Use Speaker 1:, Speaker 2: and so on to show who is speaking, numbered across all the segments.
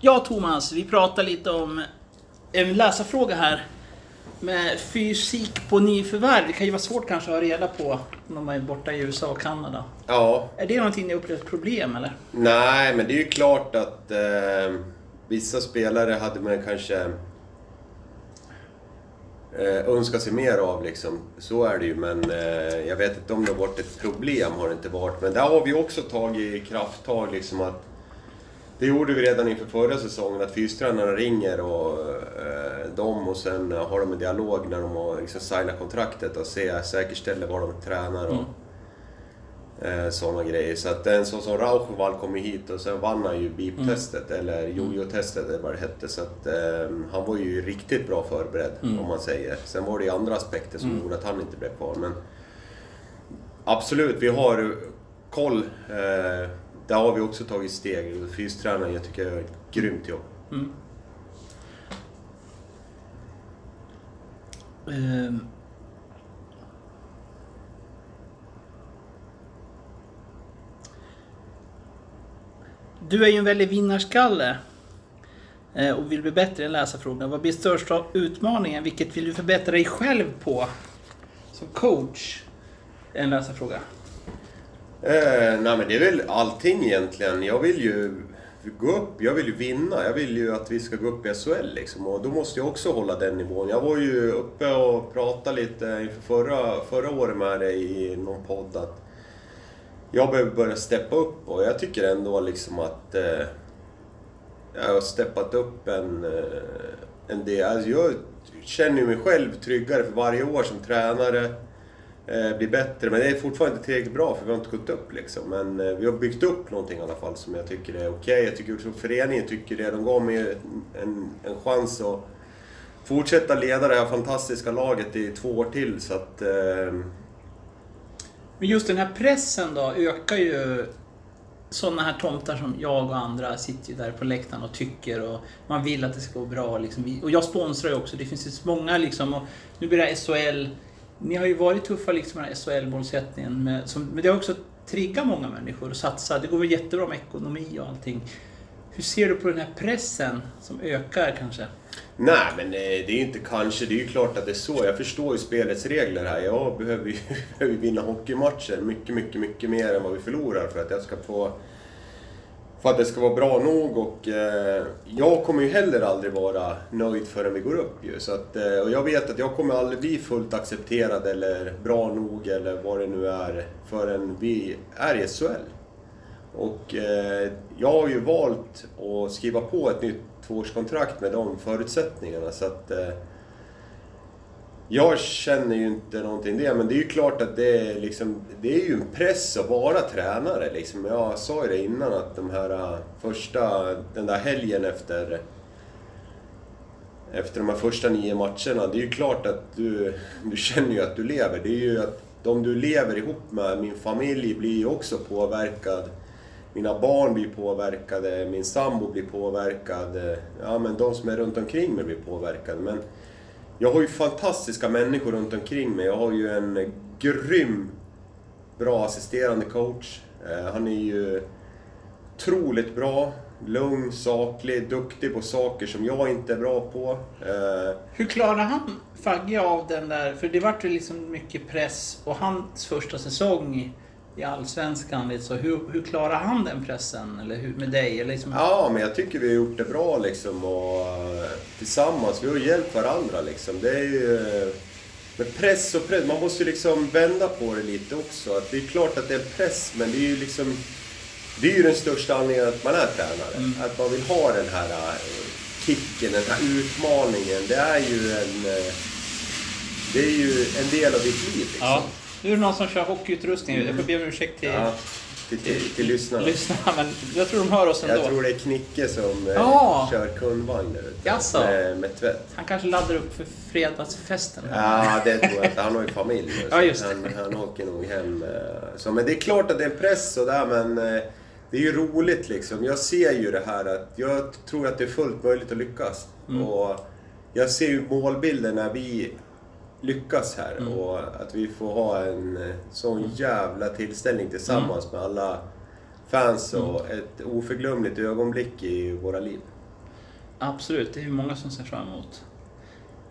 Speaker 1: Ja, Thomas, vi pratar lite om en läsarfråga här. Med fysik på nyförvärv. Det kan ju vara svårt kanske att ha reda på när man är borta i USA och Kanada.
Speaker 2: Ja,
Speaker 1: Är det någonting ni upplevt problem eller?
Speaker 2: nej men det är ju klart att eh, vissa spelare hade man kanske eh, önskat sig mer av liksom. Så är det ju, men eh, jag vet inte om det har varit ett problem, har det inte varit. Men där har vi också tagit krafttag liksom att det gjorde vi redan inför förra säsongen, att fystränarna ringer och eh, dem och sen har de en dialog när de har liksom signat kontraktet och ser, säkerställer var de tränar och eh, sådana grejer. Så att en sån som Rauchwald kom hit och sen vann han ju BIP-testet, eller jojo-testet eller vad det hette. Så att eh, han var ju riktigt bra förberedd, om man säger. Sen var det ju andra aspekter som gjorde att han inte blev kvar. Men absolut, vi har koll. Eh, där har vi också tagit steg. Fystränaren, jag tycker jag gör ett grymt jobb.
Speaker 1: Ehm. Du är ju en väldig vinnarskalle eh, och vill bli bättre i en läsarfråga. Vad blir största utmaningen? Vilket vill du förbättra dig själv på som coach? En läsarfråga.
Speaker 2: Eh, nej men det är väl allting egentligen. Jag vill ju gå upp, jag vill ju vinna. Jag vill ju att vi ska gå upp i SHL liksom. Och då måste jag också hålla den nivån. Jag var ju uppe och pratade lite inför förra, förra året med dig i någon podd att jag behöver börja steppa upp och jag tycker ändå liksom att eh, jag har steppat upp en, eh, en del. Alltså jag känner ju mig själv tryggare för varje år som tränare. Eh, bli bättre, men det är fortfarande inte tillräckligt bra för vi har inte gått upp liksom. Men eh, vi har byggt upp någonting i alla fall som jag tycker är okej. Jag tycker också föreningen tycker det. De gav mig en, en chans att fortsätta leda det här fantastiska laget i två år till. Så att... Eh,
Speaker 1: Men just den här pressen då ökar ju sådana här tomtar som jag och andra sitter ju där på läktaren och tycker och man vill att det ska gå bra. Liksom. Och jag sponsrar ju också. Det finns ju många liksom. Och nu blir det SHL. Ni har ju varit tuffa liksom med den här SHL-målsättningen. Med, som, men det har också triggat många människor att satsa. Det går väl jättebra med ekonomi och allting. Hur ser du på den här pressen som ökar kanske?
Speaker 2: Nej, men eh, det är ju inte kanske. Det är ju klart att det är så. Jag förstår ju spelets regler här. Jag behöver ju behöver ju vinna hockeymatcher mycket, mycket, mycket mer än vad vi förlorar för att jag ska få... För att det ska vara bra nog och eh, jag kommer ju heller aldrig vara nöjd förrän vi går upp ju. Så att, eh, och jag vet att jag kommer aldrig bli fullt accepterad eller bra nog eller vad det nu är förrän vi är i SHL. Och eh, jag har ju valt att skriva på ett nytt tvåårskontrakt med de förutsättningarna så att... Eh, jag känner ju inte någonting det, men det är ju klart att det är liksom... Det är ju en press att vara tränare liksom. Jag sa ju det innan att de här äh, första... Den där helgen efter... Efter de här första nio matcherna, det är ju klart att du... Du känner ju att du lever. Det är ju att de du lever ihop med, min familj, blir ju också påverkad. Mina barn blir påverkade, min sambo blir påverkad. Ja, men de som är runt omkring mig blir påverkade. Men jag har ju fantastiska människor runt omkring mig. Jag har ju en grym, bra assisterande coach. Eh, han är ju otroligt bra, lugn, saklig, duktig på saker som jag inte är bra på. Eh,
Speaker 1: Hur klarar han Fagge av den där? För det vart ju liksom mycket press och hans första säsong i Allsvenskan. Så. Hur, hur klarar han den pressen? Eller hur, med dig? Eller liksom,
Speaker 2: Ja, men jag tycker vi har gjort det bra liksom och eh, tillsammans. Vi har hjälpt varandra liksom. Det är ju... eh, Med press och press, man måste ju liksom vända på det lite också. Att det är klart att det är press, men det är ju liksom... Det är ju den största anledningen att man är tränare. Att man vill ha den här eh, kicken, den här utmaningen. Det är ju en... Det är ju en del av ditt liv liksom.
Speaker 1: ja. Nu är det någon som kör hockeyutrustning. Jag får be om ursäkt till
Speaker 2: Ja, till, till, till lyssnarna.
Speaker 1: lyssnarna, men jag tror de hör oss ändå.
Speaker 2: Jag tror det är Knicke som eh,
Speaker 1: Ja.
Speaker 2: kör kundvagn där ute.
Speaker 1: Jaså?
Speaker 2: Med, med tvätt.
Speaker 1: Han kanske laddar upp för fredagsfesten.
Speaker 2: Ja, det tror jag inte. Han har ju familj nu.
Speaker 1: Ja, just
Speaker 2: han, han åker nog hem. eh, Så, men det är klart att det är en press sådär, men eh, det är ju roligt liksom. Jag ser ju det här att jag tror att det är fullt möjligt att lyckas.
Speaker 1: Mm.
Speaker 2: Och jag ser ju målbilden när vi lyckas här
Speaker 1: Mm.
Speaker 2: och att vi får ha en eh, sån jävla tillställning tillsammans
Speaker 1: Mm.
Speaker 2: med alla fans och ett oförglömligt ögonblick i våra liv.
Speaker 1: Absolut, det är ju många som ser fram emot.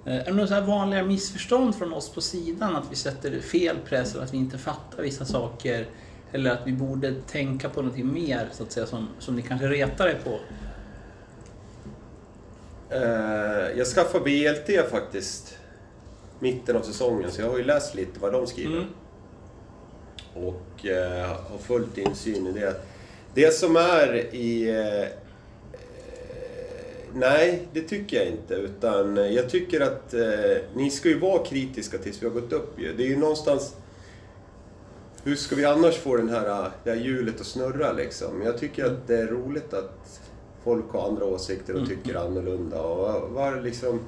Speaker 1: Eh, Är det några så vanliga missförstånd från oss på sidan? Att vi sätter fel press eller att vi inte fattar vissa saker? Eller att vi borde tänka på någonting mer så att säga som, som ni kanske retar er på?
Speaker 2: Eh, jag skaffade BLT faktiskt mitten av säsongen, så jag har ju läst lite vad de skriver.
Speaker 1: Mm.
Speaker 2: Och eh, har fullt insyn i det. Det som är i... Eh, eh, nej, det tycker jag inte. Utan jag tycker att eh, ni ska ju vara kritiska tills vi har gått upp ju. Det är ju någonstans... Hur ska vi annars få den här, det här hjulet att snurra liksom? Jag tycker att det är roligt att folk har andra åsikter och
Speaker 1: Mm.
Speaker 2: tycker annorlunda. Och var liksom...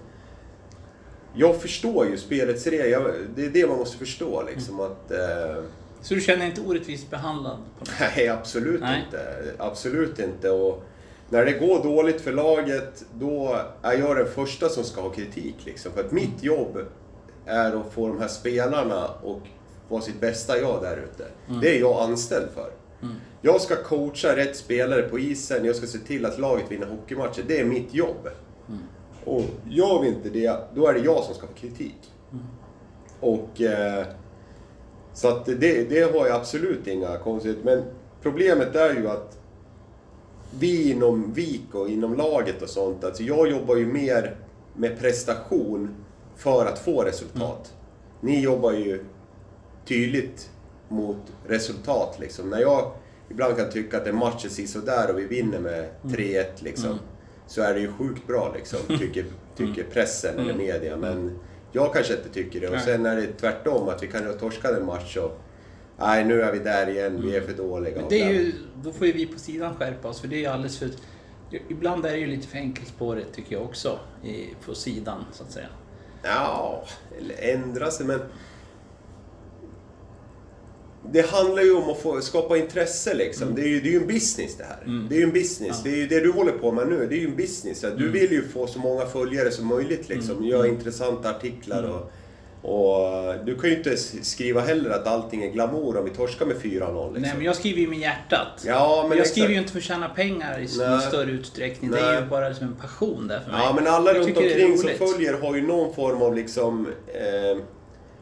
Speaker 2: Jag förstår ju spelets regler. Det är det man måste förstå liksom. Att, eh,
Speaker 1: Så du känner dig inte orättvist behandlad?
Speaker 2: Nej, absolut
Speaker 1: Nej.
Speaker 2: inte. Absolut inte. Och när det går dåligt för laget, då är jag den första som ska ha kritik. Liksom. För att mitt jobb är att få de här spelarna och vara sitt bästa jag där ute. Det är jag anställd för. Jag ska coacha rätt spelare på isen, jag ska se till att laget vinner hockeymatcher. Det är mitt jobb. Och gör vi inte det, då är det jag som ska få kritik. Och... Eh, så att det, det har jag absolut inga konstigheter. Men problemet är ju att vi inom VIK och inom laget och sånt, alltså jag jobbar ju mer med prestation för att få resultat. Ni jobbar ju tydligt mot resultat liksom. När jag ibland kan tycka att en match är sisådär och vi vinner med 3-1 liksom. Så är det ju sjukt bra liksom, tycker, tycker pressen eller media. Men jag kanske inte tycker det. Och sen är det tvärtom, att vi kan ha torskat en match och Nej, nu är vi där igen, vi är för dåliga.
Speaker 1: Men det är ju, då får ju vi på sidan skärpa oss för det är ju alldeles för... Ibland är det ju lite för enkelspårigt tycker jag också. På sidan så att säga.
Speaker 2: Ja, eller ändra sig men... Det handlar ju om att få skapa intresse liksom. Det, är ju, det är ju en business det här. Det är ju en business. Det är ju det du håller på med nu. Det är ju en business. Du vill ju få så många följare som möjligt liksom. Göra intressanta artiklar och... Och du kan ju inte skriva heller att allting är glamour om vi torskar med 4-0 liksom.
Speaker 1: Nej men jag skriver ju med hjärtat.
Speaker 2: Ja, men
Speaker 1: jag skriver ju inte för att tjäna pengar i
Speaker 2: Nej.
Speaker 1: större utsträckning. Det är
Speaker 2: Nej.
Speaker 1: ju bara som en passion där för mig.
Speaker 2: Ja, men alla
Speaker 1: Jag
Speaker 2: runt omkring som följer har ju någon form av liksom eh,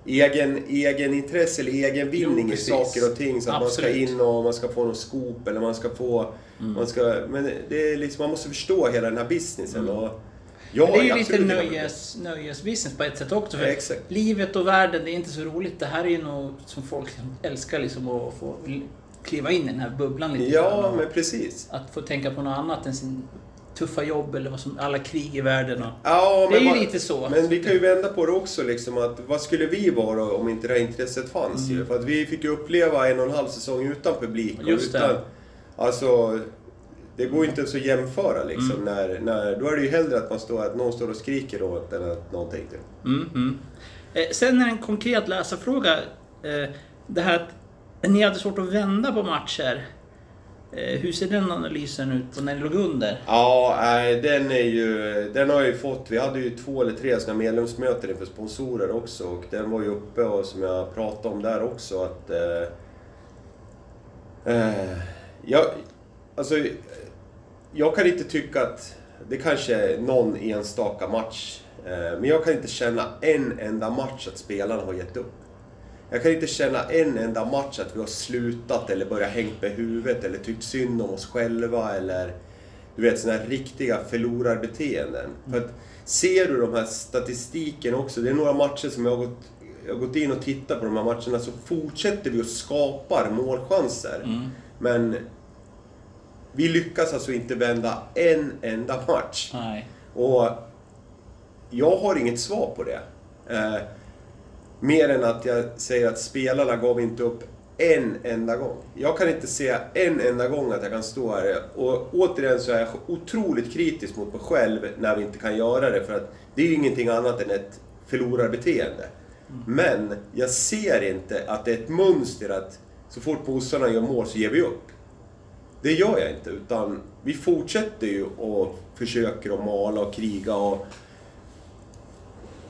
Speaker 2: egen, egen intresse eller egen vinning i
Speaker 1: precis.
Speaker 2: saker och ting. Så att man ska
Speaker 1: Absolut.
Speaker 2: in och man ska få någon scoop eller man ska få... Man ska, men det är liksom, man måste förstå hela den här businessen. Och jag
Speaker 1: Men det är ju lite
Speaker 2: absolut
Speaker 1: nöjes, nöjesbusiness på ett sätt också. För
Speaker 2: Ja,
Speaker 1: livet och världen, det är inte så roligt. Det här är ju något som folk älskar liksom att få kliva in i den här bubblan lite
Speaker 2: Ja,
Speaker 1: och
Speaker 2: men precis.
Speaker 1: Att få tänka på något annat än sin tuffa jobb eller vad som, alla krig i världen. Och,
Speaker 2: Ja,
Speaker 1: Det är ju
Speaker 2: man-
Speaker 1: lite så.
Speaker 2: Men vi kan ju vända på det också liksom att vad skulle vi vara om inte det här intresset fanns
Speaker 1: Mm.
Speaker 2: För att vi fick ju uppleva en och en halv säsong utan publik. och
Speaker 1: Just det.
Speaker 2: utan, Alltså, det går ju inte ens att jämföra liksom.
Speaker 1: Mm.
Speaker 2: När, när, då är det ju hellre att, man står, att någon står och skriker åt än att någonting.
Speaker 1: Mm, mm. Eh, sen är det en konkret läsarfråga. Eh, det här att ni hade svårt att vända på matcher. Eh, hur ser den analysen ut på när ni låg under?
Speaker 2: Ja, den är ju... Den har jag ju fått. Vi hade ju två eller tre sådana medlemsmöten inför sponsorer också. Och den var ju uppe och som jag pratade om där också att... Eh, eh, jag, alltså, jag kan inte tycka att... Det kanske är någon enstaka match. Eh, men jag kan inte känna en enda match att spelarna har gett upp. Jag kan inte känna en enda match att vi har slutat eller börjat hängt med huvudet eller tyckt synd om oss själva eller du vet sådana här riktiga förlorarbeteenden. För att ser du de här statistiken också, det är några matcher som jag har gått, jag har gått in och tittat på de här matcherna så fortsätter vi och skapar målchanser. Men vi lyckas alltså inte vända en enda match.
Speaker 1: Nej.
Speaker 2: Och jag har inget svar på det. Eh, mer än att jag säger att spelarna gav inte upp en enda gång. Jag kan inte se en enda gång att jag kan stå här. Och återigen så är jag otroligt kritisk mot mig själv när vi inte kan göra det. För att det är ju ingenting annat än ett förlorarbeteende. Men jag ser inte att det är ett mönster att så fort bossarna gör mål så ger vi upp. Det gör jag inte, utan vi fortsätter ju och försöker att mala och kriga och...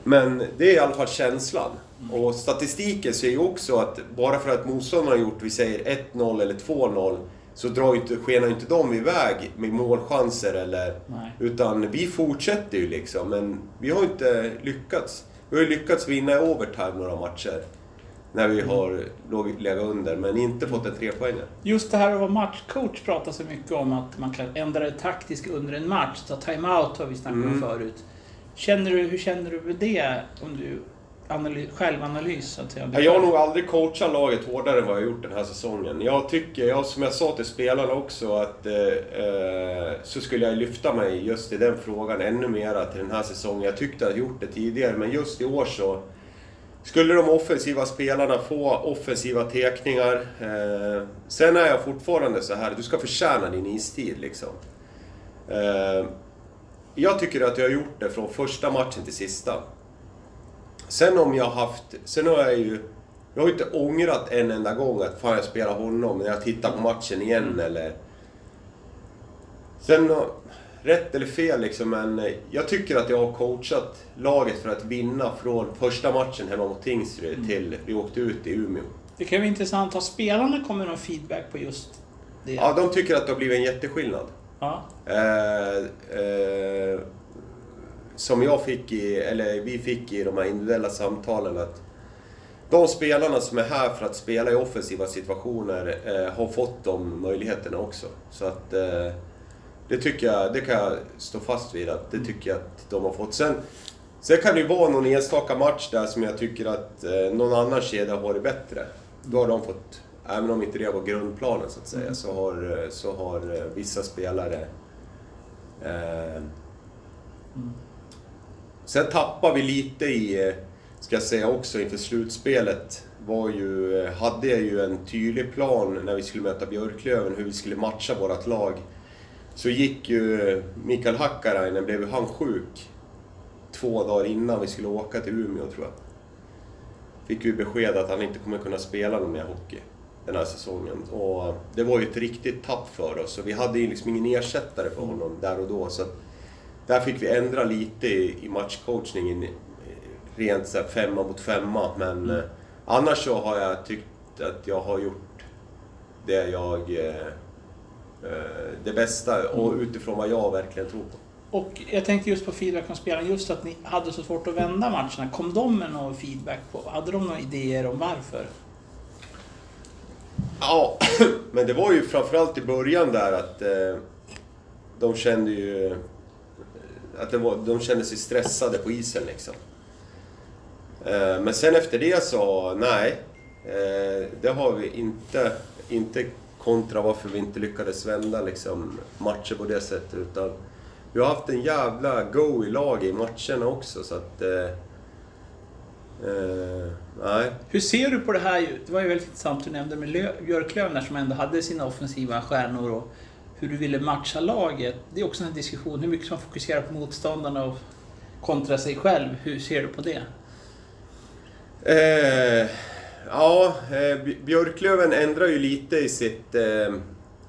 Speaker 2: Men det är i alla fall känslan. Och statistiken säger ju också att bara för att motståndarna har gjort, vi säger 1-0 eller 2-0, så drar inte, skenar inte de iväg med målchanser eller...
Speaker 1: Nej.
Speaker 2: Utan vi fortsätter ju liksom, men vi har inte lyckats. Vi har ju lyckats vinna i overtime några matcher. När vi har låg- legat under, men inte fått en trepoängare.
Speaker 1: Just det här att vara matchcoach pratar så mycket om att man kan ändra det taktiskt under en match. Ta time-out har vi snackat om
Speaker 2: Mm.
Speaker 1: förut. Känner du, hur känner du med det? Om du analys, självanalys så att säga.
Speaker 2: Ja, Jag har nog aldrig coachat laget hårdare än vad jag har gjort den här säsongen. Jag tycker, jag, som jag sa till spelarna också, att eh, eh så skulle jag lyfta mig just i den frågan ännu mera till den här säsongen. Jag tyckte att jag gjort det tidigare, men just i år så skulle de offensiva spelarna få offensiva tekningar. Eh, sen är jag fortfarande så här, du ska förtjäna din istid liksom. Eh, jag tycker att jag har gjort det från första matchen till sista. Sen om jag haft... Sen har jag ju... Jag har ju inte ångrat en enda gång att fan jag spelar honom när jag tittar på matchen igen eller... Sen... Rätt eller fel liksom, men eh, jag tycker att jag har coachat laget för att vinna från första matchen hemma mot Tingsryd till vi åkte ut i Umeå.
Speaker 1: Det kan vara intressant. Har spelarna kommit någon feedback på just det?
Speaker 2: Ja, de tycker att det har blivit en jätteskillnad.
Speaker 1: Ja.
Speaker 2: Eh, eh, som jag fick i, eller vi fick i de här individuella samtalen att de spelarna som är här för att spela i offensiva situationer eh, har fått de möjligheterna också. Så att eh, det tycker jag, det kan jag stå fast vid att det tycker jag att de har fått. Sen, sen kan det ju vara någon enstaka match där som jag tycker att eh, någon annan kedja har det bättre. Då har de fått, även om inte det var grundplanen så att säga, så har, så har eh, vissa spelare eh, Sen tappar vi lite i, eh, ska jag säga också, inför slutspelet. Var ju, eh, hade jag ju en tydlig plan när vi skulle möta Björklöven, hur vi skulle matcha vårt lag. Så gick ju eh, Mikael Hakkarainen, blev han sjuk två dagar innan vi skulle åka till Umeå tror jag. Fick ju besked att han inte kommer kunna spela någon mer hockey den här säsongen. Och det var ju ett riktigt tapp för oss. Och vi hade ju liksom ingen ersättare för honom där och då. Så att där fick vi ändra lite i, matchcoachningen. eh, Rent så femma mot femma. Men eh, annars så har jag tyckt att jag har gjort det jag... Eh, det bästa och utifrån vad jag verkligen tror på.
Speaker 1: Och jag tänkte just på feedback från spelarna, just att ni hade så svårt att vända matcherna. Kom de med någon feedback på? Hade de några idéer om varför?
Speaker 2: Ja, men det var ju framförallt i början där att eh, de kände ju... Att det var, de kände sig stressade på isen liksom. Eh, men sen efter det så, nej. Eh, det har vi inte, inte kontra varför vi inte lyckades vända liksom, matcher på det sättet. Utan vi har haft en jävla go i lag i matcherna också så att... Eh, eh nej.
Speaker 1: Hur ser du på det här? Det var ju väldigt intressant du nämnde med Björklöven som ändå hade sina offensiva stjärnor och hur du ville matcha laget. Det är också en diskussion, hur mycket man fokuserar på motståndarna och kontra sig själv. Hur ser du på det?
Speaker 2: Eh, ja, eh, Björklöven ändrar ju lite i sitt, eh,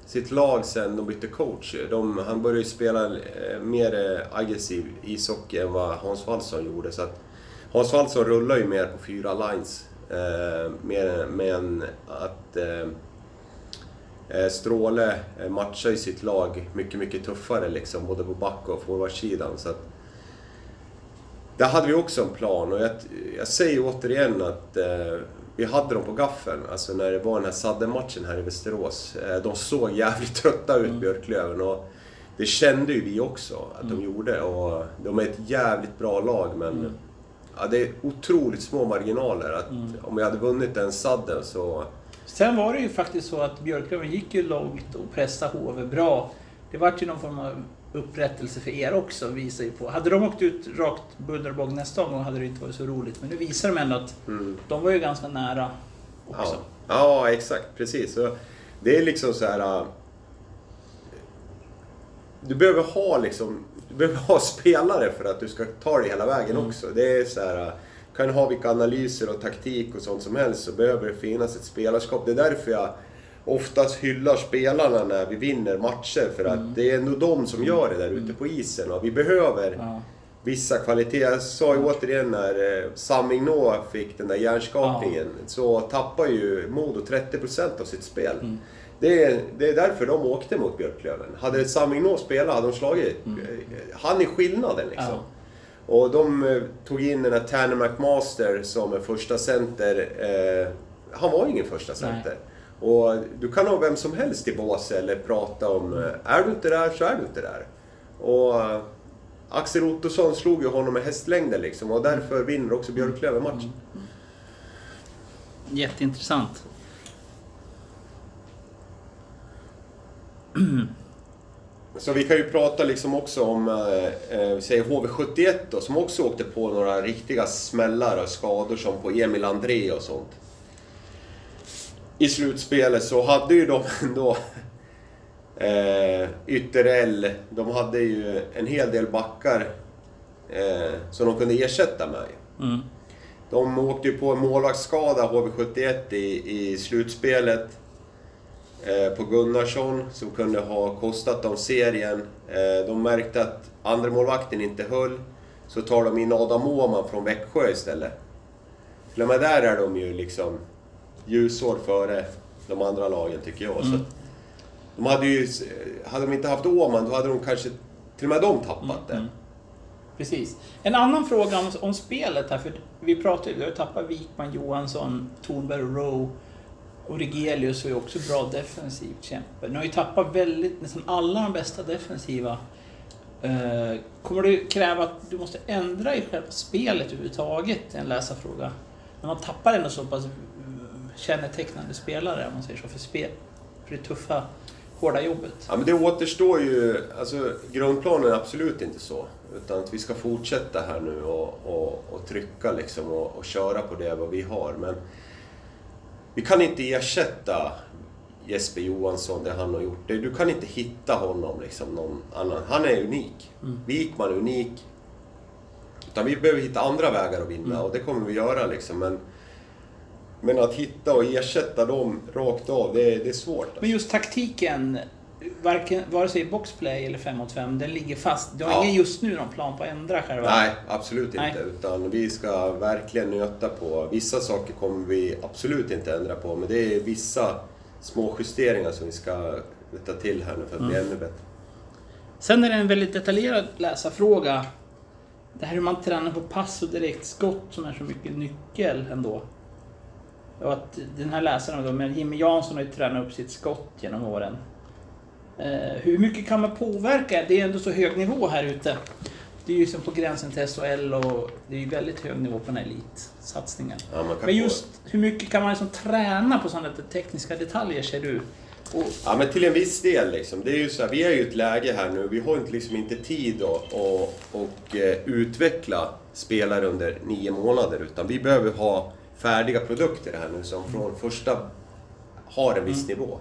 Speaker 2: sitt lag sen de bytte coach. De, han började ju spela eh, mer eh, aggressiv ishockey än vad Hans Wallson gjorde. Så att Hans Wallson rullar ju mer på fyra lines. Eh, mer, men att eh, Stråle eh, matchar ju sitt lag mycket, mycket tuffare liksom, både på back och forwardsidan. Så att, där hade vi också en plan och jag, jag säger återigen att eh, vi hade dem på gaffeln. Alltså när det var den här sadden-matchen här i Västerås. Eh, de såg jävligt trötta ut, Björklöven. Och det kände ju vi också att de gjorde. Och de är ett jävligt bra lag men ja, det är otroligt små marginaler. Att Om vi hade vunnit den sadden så...
Speaker 1: Sen var det ju faktiskt så att Björklöven gick ju långt och pressade HV bra. Det vart ju någon form av upprättelse för er också, visar ju på. Hade de åkt ut rakt buller och båg nästa omgång hade det inte varit så roligt. Men nu visar de ändå att
Speaker 2: Mm.
Speaker 1: de var ju ganska nära också.
Speaker 2: Ja, ja exakt. Precis. Så det är liksom så här... äh, Du behöver ha liksom... Du behöver ha spelare för att du ska ta dig hela vägen också. Det är så här... Kan ha vilka analyser och taktik och sånt som helst så behöver det finnas ett spelarskap. Det är därför jag oftast hyllar spelarna när vi vinner matcher. För att det är ändå de som gör det där ute på isen. Och vi behöver
Speaker 1: Ja.
Speaker 2: vissa kvaliteter. Jag sa ju återigen när eh, Sam Ignå fick den där hjärnskakningen så tappar ju Modo 30% av sitt spel. Det är, det är därför de åkte mot Björklöven. Hade Sammingno spelat hade de slagit... Han är skillnaden liksom.
Speaker 1: Ja.
Speaker 2: Och de eh, tog in den här Tanner McMaster som en första center. Eh, han var ingen första center. Och du kan ha vem som helst i båset eller prata om, eh, är du inte där så är du inte där. Och eh, Axel Ottosson slog ju honom med hästlängder liksom och därför vinner också Björklöven matchen.
Speaker 1: Jätteintressant.
Speaker 2: Så vi kan ju prata liksom också om, eh, eh, vi säger HV71 då, som också åkte på några riktiga smällar och skador som på Emil André och sånt. I slutspelet så hade ju de ändå eh, Ytterell, de hade ju en hel del backar eh, som de kunde ersätta med.
Speaker 1: Mm.
Speaker 2: De åkte ju på en målvaktsskada, HV71, i, i slutspelet. Eh, på Gunnarsson, som kunde ha kostat dem serien. Eh, de märkte att andra målvakten inte höll. Så tar de in Adam Åhman från Växjö istället. Till och med där är de ju liksom ljusår före de andra lagen, tycker jag. Så att de hade ju... Hade de inte haft Åhman, då hade de kanske... Till och med de tappat det.
Speaker 1: Mm. Precis. En annan fråga om, om spelet här, för vi pratade ju, ju tappat Wikman, Johansson, Thornberg och Rowe. Och Rigelius är ju också bra defensivt kämpe. Ni har ju tappat väldigt, nästan alla de bästa defensiva. Eh, kommer det kräva att du måste ändra i själva spelet överhuvudtaget? Det är en läsarfråga. När man tappar ändå så pass kännetecknande spelare, om man säger så, för, spel, för det tuffa, hårda jobbet.
Speaker 2: Ja, men det återstår ju... Alltså, grundplanen är absolut inte så. Utan att vi ska fortsätta här nu och, och, och trycka liksom och, och köra på det vad vi har. Men vi kan inte ersätta Jesper Johansson, det han har gjort. Du kan inte hitta honom liksom någon annan. Han är unik. Wikman är unik. Utan vi behöver hitta andra vägar att vinna och det kommer vi göra liksom. Men, men att hitta och ersätta dem rakt av, det, är- det är svårt. Alltså.
Speaker 1: Men just taktiken, varken, vare sig boxplay eller 5 mot 5, den ligger fast. Du har
Speaker 2: Ja.
Speaker 1: ingen just nu någon plan på att ändra själva...
Speaker 2: Nej, absolut
Speaker 1: Nej.
Speaker 2: inte. Utan vi ska verkligen nöta på. Vissa saker kommer vi absolut inte ändra på, men det är vissa små justeringar som vi ska rätta till här nu för att bli ännu bättre.
Speaker 1: Sen är det en väldigt detaljerad läsarfråga. Det här hur man tränar på pass och direktskott som är så mycket nyckel ändå. Och att den här läsaren då, men Jimmy Jansson har ju tränat upp sitt skott genom åren. Eh, hur mycket kan man påverka? Det är ändå så hög nivå här ute. Det är ju som på gränsen till SHL och det är ju väldigt hög nivå på den här elitsatsningen.
Speaker 2: Ja,
Speaker 1: Men just hur mycket kan man liksom träna på sådana tekniska detaljer ser du? Och,
Speaker 2: Ja, men till en viss del liksom. Det är ju så här, vi är ju i ett läge här nu, vi har inte liksom inte tid att och, och, eh, utveckla spelare under nio månader. Utan vi behöver ha färdiga produkter här nu som från första har en viss nivå.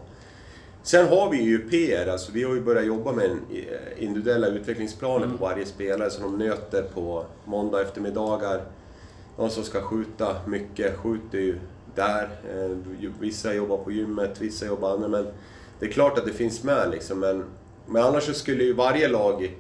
Speaker 2: Sen har vi ju PR, alltså vi har ju börjat jobba med eh, individuella utvecklingsplaner på varje spelare som de nöter på måndag eftermiddagar. De som ska skjuta mycket skjuter ju där. Eh, Vissa jobbar på gymmet, vissa jobbar andra. Men det är klart att det finns med liksom. Men, men annars så skulle ju varje lag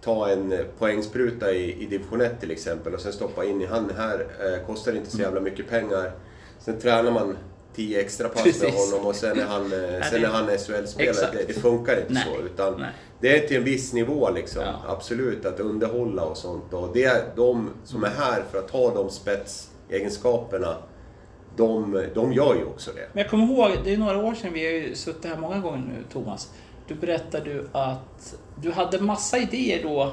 Speaker 2: ta en eh, poängspruta i, i division 1 till exempel och sen stoppa in i han här. Eh, kostar inte så jävla mycket pengar. Sen tränar man 10 extra pass med honom och sen är han, eh, sen är han SHL-spelare. Det, det funkar inte
Speaker 1: Nej.
Speaker 2: så. Utan
Speaker 1: Nej.
Speaker 2: det är till en viss nivå liksom.
Speaker 1: Ja.
Speaker 2: Absolut, att underhålla och sånt. Och det är de som är här för att ha de spetsegenskaperna, de, de gör ju också det.
Speaker 1: Men jag kommer ihåg, det är några år sedan, vi har ju suttit här många gånger nu Thomas. Då berättade du att du hade massa idéer då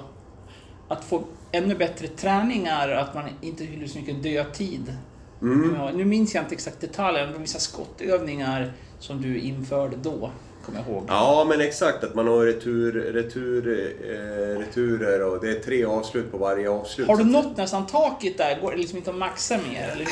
Speaker 1: att få ännu bättre träningar, att man inte hyller så mycket dödtid.
Speaker 2: Mm.
Speaker 1: Ja, nu minns jag inte exakt detaljer, men vissa skottövningar som du införde då, kommer jag ihåg.
Speaker 2: Ja, men exakt. Att man har retur, retur, eh, returer och det är tre avslut på varje avslut.
Speaker 1: Har du nått nästan taket där? Går det liksom inte att maxa mer? Eller?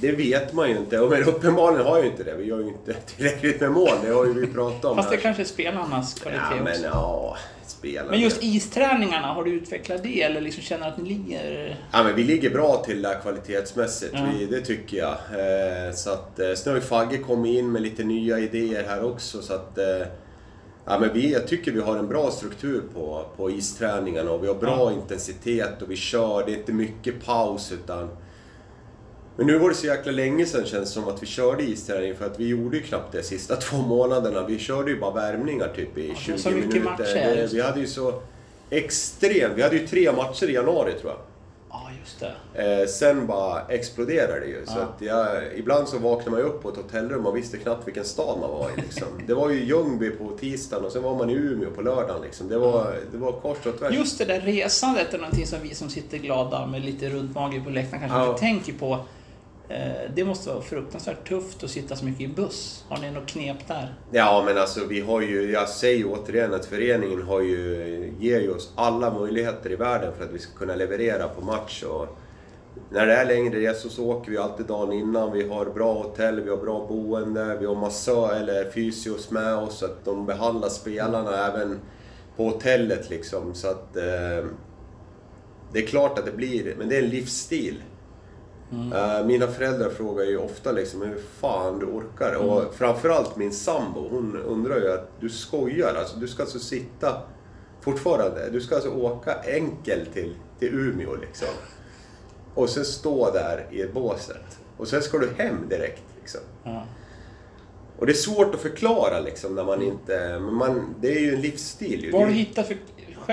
Speaker 2: Det vet man ju inte. Och Men uppenbarligen har jag ju inte det. Vi gör ju inte tillräckligt med mål. Det har ju vi pratat om
Speaker 1: Fast det
Speaker 2: här.
Speaker 1: kanske är spelarnas kvalitet
Speaker 2: Ja, men
Speaker 1: också.
Speaker 2: ja, spelarna.
Speaker 1: Men just isträningarna, har du utvecklat det? Eller liksom känner att ni ligger...
Speaker 2: Ja, men vi ligger bra till där kvalitetsmässigt.
Speaker 1: Ja.
Speaker 2: Vi, det tycker jag. Eh, så att, sen har ju Fagge kommit in med lite nya idéer här också. Så att, eh, ja, men vi, jag tycker vi har en bra struktur på, på isträningarna och vi har bra
Speaker 1: Ja.
Speaker 2: intensitet och vi kör. Det är inte mycket paus utan... Men nu var det så jäkla länge sedan känns det som att vi körde isträning för att vi gjorde ju knappt det sista två månaderna. Vi körde ju bara värmningar typ i 20
Speaker 1: så mycket
Speaker 2: minuter.
Speaker 1: matcher.
Speaker 2: Det- Vi hade ju så extremt... Vi hade ju tre matcher i januari tror jag.
Speaker 1: Ja, just det.
Speaker 2: Eh, sen bara exploderade det ju. Så
Speaker 1: Ja.
Speaker 2: att jag, ibland så vaknade man upp på ett hotellrum och visste knappt vilken stad man var i. Liksom. Det var ju Ljungby på tisdagen och sen var man i Umeå på lördagen. Liksom. Det, var, det var kors och tvärs.
Speaker 1: Just det där resandet är någonting som vi som sitter glada med lite runt mage på läktaren kanske
Speaker 2: Ja.
Speaker 1: inte tänker på. Eh, det måste vara fruktansvärt tufft att sitta så mycket i buss. Har ni något knep där?
Speaker 2: Ja men alltså vi har ju, jag säger återigen att föreningen har ju, ger ju oss alla möjligheter i världen för att vi ska kunna leverera på match. Och när det är längre resor så åker vi alltid dagen innan. Vi har bra hotell, vi har bra boende, vi har massör eller fysios med oss så att de behandlar spelarna även på hotellet liksom. Så att eh, det är klart att det blir, men det är en livsstil. Eh, Mina föräldrar frågar ju ofta liksom hur fan du orkar. Och framförallt min sambo, hon undrar ju att du skojar. Alltså, du ska alltså sitta fortfarande, du ska alltså åka enkel till, till Umeå liksom. Och sen stå där i båset. Och sen ska du hem direkt liksom.
Speaker 1: Ja.
Speaker 2: Och det är svårt att förklara liksom när man inte... Men man, det är ju en livsstil ju.
Speaker 1: Vad har du hittat för...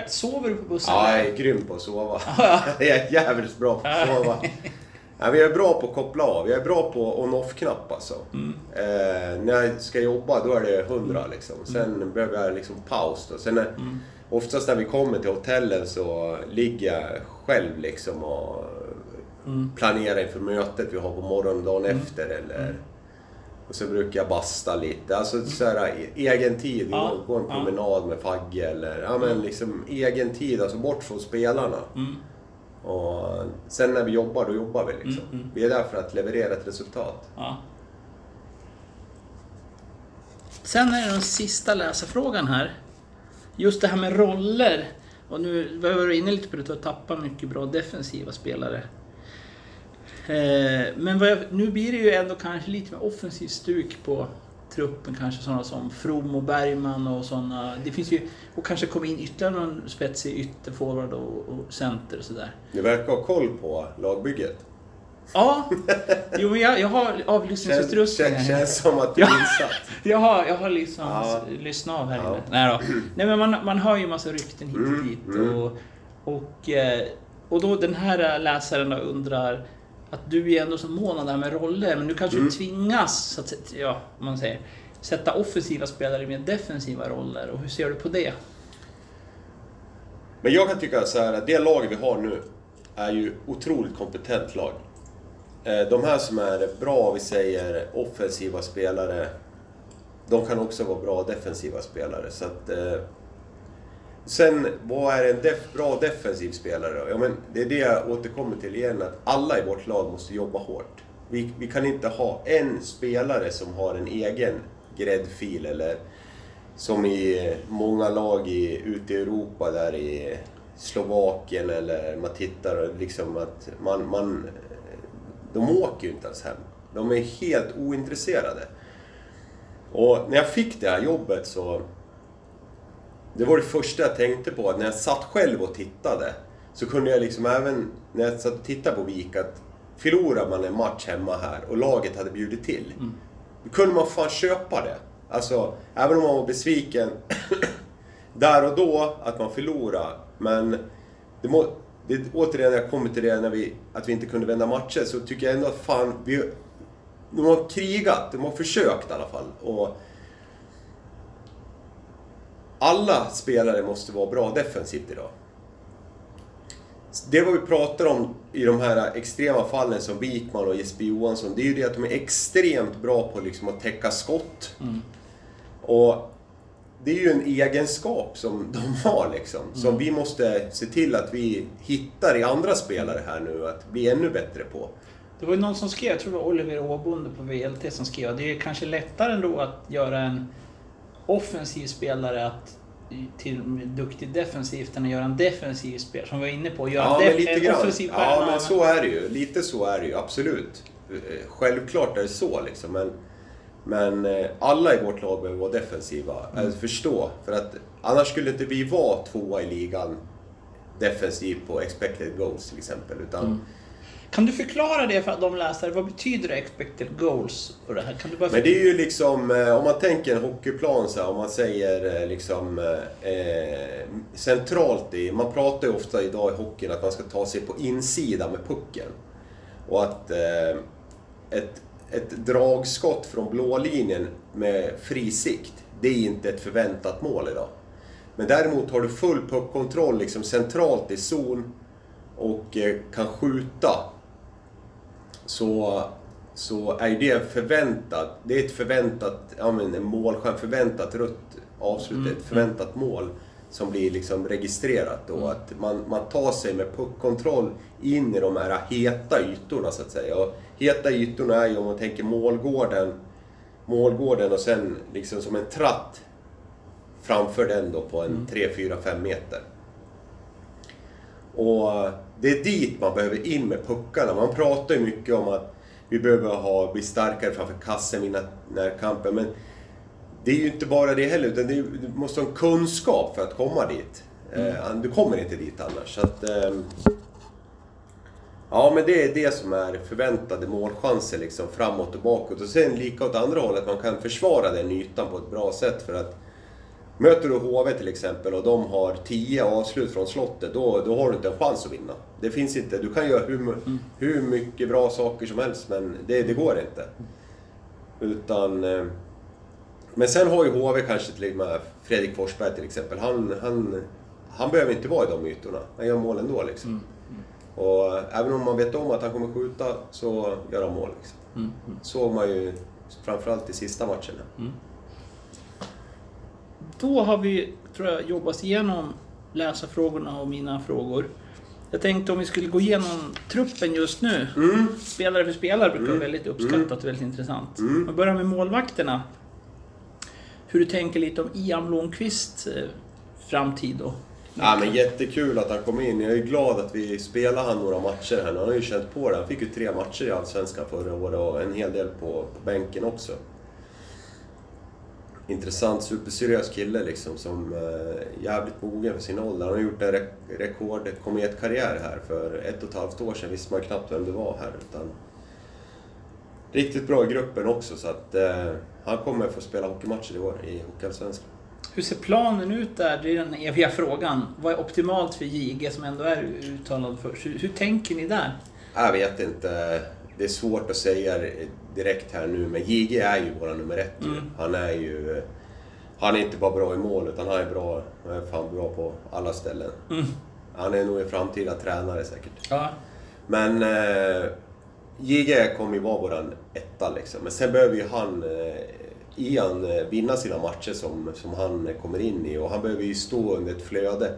Speaker 1: Sover du på bussen?
Speaker 2: Ja, jag är grym på att sova. jag är jävligt bra på att sova. Ja, jag är bra på att koppla av. Jag är bra på on-off-knapp alltså. Eh, när jag ska jobba då är det 100 liksom. Sen behöver jag liksom paus då. Sen är, Oftast när vi kommer till hotellen så ligger jag själv liksom och planerar inför mötet vi har på morgonen dagen efter. Eller, och så brukar jag basta lite. Alltså så här, e- egen tid.
Speaker 1: Ja,
Speaker 2: Gå, en promenad med Fagge eller ja, men liksom egen tid. Alltså bort från spelarna. Och sen när vi jobbar, då jobbar vi liksom.
Speaker 1: Mm, mm.
Speaker 2: Vi är där för att leverera ett resultat.
Speaker 1: Ja. Sen är det den sista läsarfrågan här. Just det här med roller. Och nu var jag inne lite på det, att du har tappat mycket bra defensiva spelare. Eh, Men jag, nu blir det ju ändå kanske lite mer offensivt stuk på truppen. Kanske sådana som From och Bergman och sådana. Det finns ju, och kanske komma in ytterligare någon spetsig ytterforward och, och center och sådär.
Speaker 2: Ni verkar ha koll på lagbygget.
Speaker 1: Ja, jo men jag, jag har avlyssningsutrustning
Speaker 2: känns, känns som att du är insatt.
Speaker 1: Jag har, jag har liksom
Speaker 2: Ja.
Speaker 1: lyssnat av här
Speaker 2: Ja.
Speaker 1: inne. Nej, då. Nej men man, man hör ju massa rykten hit och
Speaker 2: Mm,
Speaker 1: dit.
Speaker 2: mm.
Speaker 1: Och, och, eh, och då den här läsaren då undrar att du är ändå så mån om det här med roller, men du kanske
Speaker 2: Mm.
Speaker 1: tvingas, så att, ja, om man säger, sätta offensiva spelare i mer defensiva roller. Och hur ser du på det?
Speaker 2: Men jag kan tycka så här att det laget vi har nu är ju otroligt kompetent lag. Eh, De här som är bra, vi säger offensiva spelare, de kan också vara bra defensiva spelare. Så att, eh, sen, vad är en def, bra defensiv spelare då? Ja, men det är det jag återkommer till igen, att alla i vårt lag måste jobba hårt. Vi, vi kan inte ha en spelare som har en egen gräddfil eller som i många lag i, ute i Europa där i Slovakien eller man tittar liksom att man, man... De åker ju inte ens hem. De är helt ointresserade. Och när jag fick det här jobbet så... Det var det första jag tänkte på, att när jag satt själv och tittade så kunde jag liksom även när jag satt och tittade på Vik att förlorar man en match hemma här och laget hade bjudit till. Då kunde man fan köpa det. Alltså, även om man var besviken där och då att man förlorar. Men det må, det, återigen, jag kommer till det när vi, att vi inte kunde vända matcher, så tycker jag ändå att fan, vi, de har krigat, de har försökt i alla fall. Och alla spelare måste vara bra defensivt idag. Det vi pratar om i de här extrema fallen som Wikman och Jesper Johansson, det är ju det att de är extremt bra på liksom att täcka skott. Och det är ju en egenskap som de har liksom, som vi måste se till att vi hittar i andra spelare här nu, att bli ännu bättre på.
Speaker 1: Det var ju någon som skrev, jag tror det var Oliver Åbonde på VLT som skrev att det är kanske lättare ändå att göra en offensiv spelare att till duktig defensivt än att göra en defensiv spelare, som vi var inne på. Göra
Speaker 2: Ja,
Speaker 1: def-
Speaker 2: men lite grann.
Speaker 1: offensiv
Speaker 2: Ja, men så är det ju. Lite så är det ju, absolut. Eh, Självklart är det så liksom, men... Men eh, alla i vårt lag behöver vara defensiva.
Speaker 1: Mm.
Speaker 2: Att förstå. För att annars skulle inte vi vara tvåa i ligan defensivt på expected goals till exempel. Utan
Speaker 1: Mm. Kan du förklara det för de läsare? Vad betyder expected goals? Och det här? Kan du bara
Speaker 2: Men det är ju liksom, eh, om man tänker en hockeyplan så här, om man säger eh, liksom eh, centralt i, man pratar ju ofta idag i hockeyn att man ska ta sig på insidan med pucken. Och att eh, ett, ett dragskott från blå linjen med fri sikt, det är inte ett förväntat mål idag. Men däremot har du full puckkontroll liksom centralt i zon och eh, kan skjuta så, så är det förväntat. Det är ett förväntat, ja men en målchans, förväntat rött avslut,
Speaker 1: Mm,
Speaker 2: ett förväntat mål som blir liksom registrerat då.
Speaker 1: Mm.
Speaker 2: Att man, man tar sig med puckkontroll in i de här heta ytorna så att säga. Och heta ytorna är ju om man tänker målgården, målgården och sen liksom som en tratt framför den då på en
Speaker 1: Mm.
Speaker 2: 3, 4, 5 meter. Och det är dit man behöver in med puckarna. Man pratar ju mycket om att vi behöver ha, bli starkare framför kassen, vinna närkampen. Men det är ju inte bara det heller, utan du måste ha en kunskap för att komma dit. Eh, du kommer inte dit annars. Så att, ehm, ja, men det är det som är förväntade målchanser liksom framåt och bakåt. Och sen lika åt andra hållet, man kan försvara den ytan på ett bra sätt för att Möter du HV till exempel och de har 10 avslut från slottet, då, då har du inte en chans att vinna. Det finns inte. Du kan göra hur, hur mycket bra saker som helst, men det, det går inte. Utan... eh, Men sen har ju HV kanske till med Fredrik Forsberg till exempel. Han, han, han behöver inte vara i de ytorna. Han gör mål ändå liksom. Och även om man vet om att han kommer skjuta så gör han mål. Liksom.
Speaker 1: Mm, mm.
Speaker 2: Såg man ju framförallt i sista matcherna.
Speaker 1: Då har vi, tror jag, jobbat igenom läsarfrågorna och mina frågor. Jag tänkte om vi skulle gå igenom truppen just nu.
Speaker 2: Mm.
Speaker 1: Spelare för spelare brukar
Speaker 2: Mm.
Speaker 1: vara väldigt uppskattat och väldigt intressant.
Speaker 2: Mm.
Speaker 1: Vi börjar med målvakterna. Hur du tänker lite om Ian Blomqvists eh, framtid då?
Speaker 2: Ja, men jättekul att han kom in. Jag är glad att vi spelar han några matcher här. Han har ju känt på det. Han fick ju tre matcher i Allsvenskan förra året och en hel del på, på bänken också. Intressant, superseriös kille liksom som eh, jävligt mogen för sin ålder. Han har gjort en re rekord kometkarriär här. För ett och ett halvt år sedan visste man knappt vem det var här. Utan riktigt bra i gruppen också så att eh, han kommer få spela hockeymatcher i år i Hockeyallsvenskan.
Speaker 1: Hur ser planen ut där? Det är den eviga frågan. Vad är optimalt för JG som ändå är uttalad först? Hur, hur tänker ni där?
Speaker 2: Jag vet inte. Det är svårt att säga direkt här nu, men JG är ju våra nummer ett.
Speaker 1: Mm.
Speaker 2: Han är ju... Han är inte bara bra i mål, utan han är bra, han är fan bra på alla ställen.
Speaker 1: Mm.
Speaker 2: Han är nog en framtida tränare säkert.
Speaker 1: Ja.
Speaker 2: Men eh, JG kommer ju vara våran etta liksom. Men sen behöver ju han, eh, Ian, eh, vinna sina matcher som, som han kommer in i. Och han behöver ju stå under ett flöde.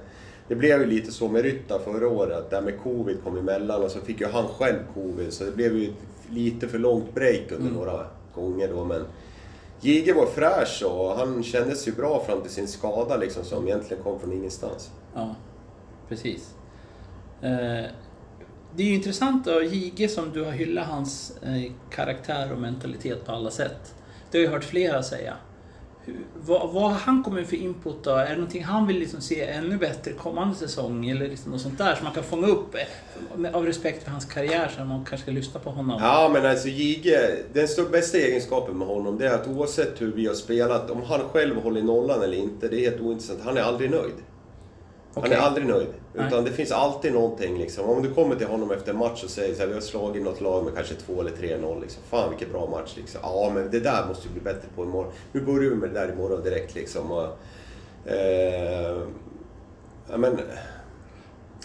Speaker 2: Det blev ju lite så med Rytta förra året, att där med covid kom emellan och så fick ju han själv covid. Så det blev ju lite för långt break under
Speaker 1: Mm.
Speaker 2: några gånger då. Men JG var fräsch och han kändes ju bra fram till sin skada liksom, som egentligen kom från ingenstans.
Speaker 1: Ja, precis. Eh, det är ju intressant då, JG som du har hyllat hans eh, karaktär och mentalitet på alla sätt. Det har jag hört flera säga. Vad, vad har han kommit för input då? Är det någonting han vill liksom se ännu bättre kommande säsong? Eller liksom något sånt där som man kan fånga upp av respekt för hans karriär så att man kanske ska lyssna på honom?
Speaker 2: Ja, men alltså Jige, den bästa egenskapen med honom det är att oavsett hur vi har spelat, om han själv håller nollan eller inte, det är helt ointressant. Han är aldrig nöjd.
Speaker 1: Okej.
Speaker 2: Han är aldrig nöjd.
Speaker 1: Nej.
Speaker 2: Utan det finns alltid någonting liksom. Om du kommer till honom efter en match och säger så här, vi har slagit något lag med kanske 2 eller 3-0 liksom. Fan vilken bra match liksom. Ja, men det där måste vi bli bättre på imorgon. Nu börjar vi med det där imorgon direkt liksom. Och, eh, men,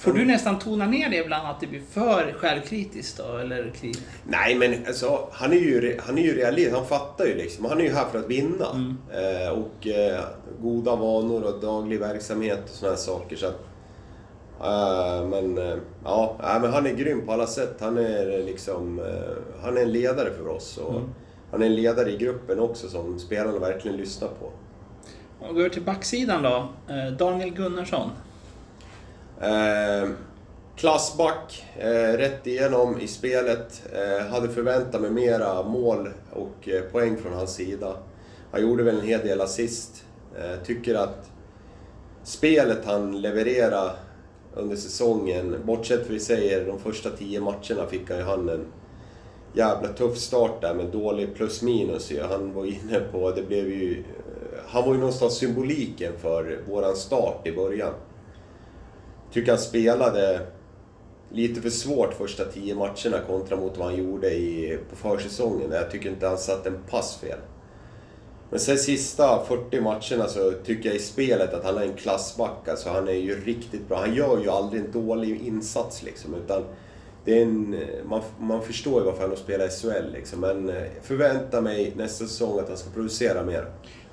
Speaker 1: Får du nästan tona ner det ibland att det blir för självkritiskt då? Eller krig?
Speaker 2: Nej, men alltså, han är ju, han är ju realist. Han fattar ju liksom. Han är ju här för att vinna.
Speaker 1: Mm.
Speaker 2: Eh, och eh, goda vanor och daglig verksamhet och såna här saker. Så att, eh, men eh, ja, men han är grym på alla sätt. Han är liksom, eh, han är en ledare för oss. Och
Speaker 1: Mm.
Speaker 2: Han är en ledare i gruppen också som spelarna verkligen lyssnar på.
Speaker 1: Om vi går till backsidan då. Eh, Daniel Gunnarsson.
Speaker 2: Eh, klassback, eh, rätt igenom i spelet. Eh, hade förväntat mig mera mål och eh, poäng från hans sida. Han gjorde väl en hel del assist. Eh, tycker att spelet han levererade under säsongen. Bortsett från vi säger de första tio matcherna fick han ju han en jävla tuff start där med dålig plus minus ju. Han var inne på, det blev ju... Eh, han var ju någonstans symboliken för våran start i början. Tycker han spelade lite för svårt första tio matcherna kontra mot vad han gjorde i, på försäsongen. Jag tycker inte han satt en pass fel. Men sen sista 40 matcherna så tycker jag i spelet att han är en klassback. Alltså han är ju riktigt bra. Han gör ju aldrig en dålig insats liksom. Utan det är en, man, man förstår ju varför han har spelat i SHL liksom. Men eh, förvänta mig nästa säsong att han ska producera mer.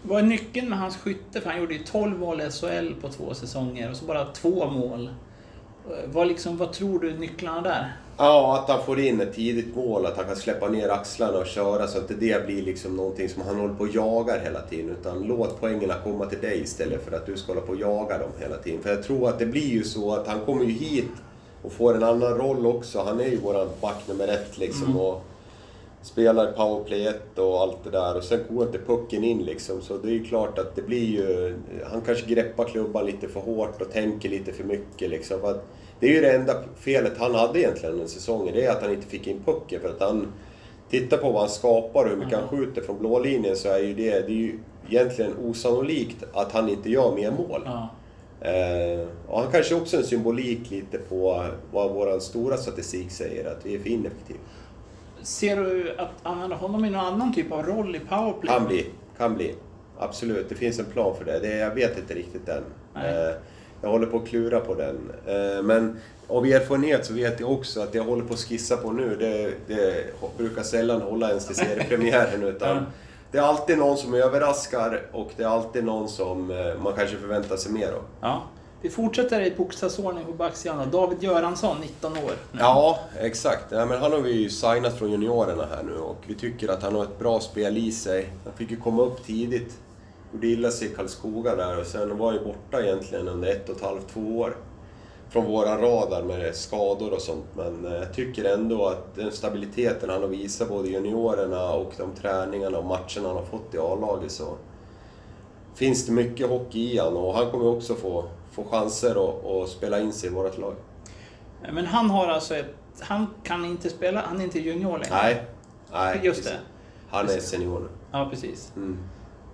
Speaker 1: Vad är nyckeln med hans skytte? För han gjorde ju 12 mål i SHL på två säsonger och så bara två mål. Vad, liksom, vad tror du nycklarna där?
Speaker 2: Ja, att han får in ett tidigt mål, att han kan släppa ner axlarna och köra så att det, det blir liksom någonting som han håller på och jagar hela tiden. Utan låt poängerna komma till dig istället för att du ska hålla på och jaga dem hela tiden. För jag tror att det blir ju så att han kommer ju hit och får en annan roll också. Han är ju våran back nummer ett liksom. Mm. Och spelar powerplay 1 och allt det där. Och sen går inte pucken in liksom. Så det är ju klart att det blir ju... Han kanske greppar klubban lite för hårt och tänker lite för mycket liksom. För att det är ju det enda felet han hade egentligen den säsongen. Det är att han inte fick in pucken. För att han... Titta på vad han skapar och hur mycket mm. han skjuter från blå linjen så är ju det... Det är ju egentligen osannolikt att han inte gör mer mål. Mm. Eh, och han kanske också är en symbolik lite på vad vår stora statistik säger, att vi är för ineffektiva.
Speaker 1: Ser du att använda honom i någon annan typ av roll i powerplay?
Speaker 2: Kan bli, kan bli. Absolut, det finns en plan för det. det jag vet inte riktigt än. Eh, jag håller på att klura på den. Eh, men av erfarenhet så vet jag också att det jag håller på att skissa på nu, det, det brukar sällan hålla ens till seriepremiären. utan det är alltid någon som överraskar och det är alltid någon som eh, man kanske förväntar sig mer av.
Speaker 1: Ja. Vi fortsätter i bokstavsordning på backsidan. David Göransson, 19 år.
Speaker 2: Nu. Ja, exakt. Ja, men han har vi ju signat från juniorerna här nu och vi tycker att han har ett bra spel i sig. Han fick ju komma upp tidigt. Gjorde illa sig i Karlskoga där och sen var han ju borta egentligen under ett och ett halvt, två år från våra radar med skador och sånt. Men eh, jag tycker ändå att den stabiliteten han har visat både juniorerna och de träningarna och matcherna han har fått i A-laget så finns det mycket hockey i han och han kommer också få, få chanser att spela in sig i vårt lag.
Speaker 1: Men han har alltså ett... Han kan inte spela, han är inte junior längre?
Speaker 2: Nej. Nej
Speaker 1: Just precis. det.
Speaker 2: Han är senior nu.
Speaker 1: Ja, precis. Mm.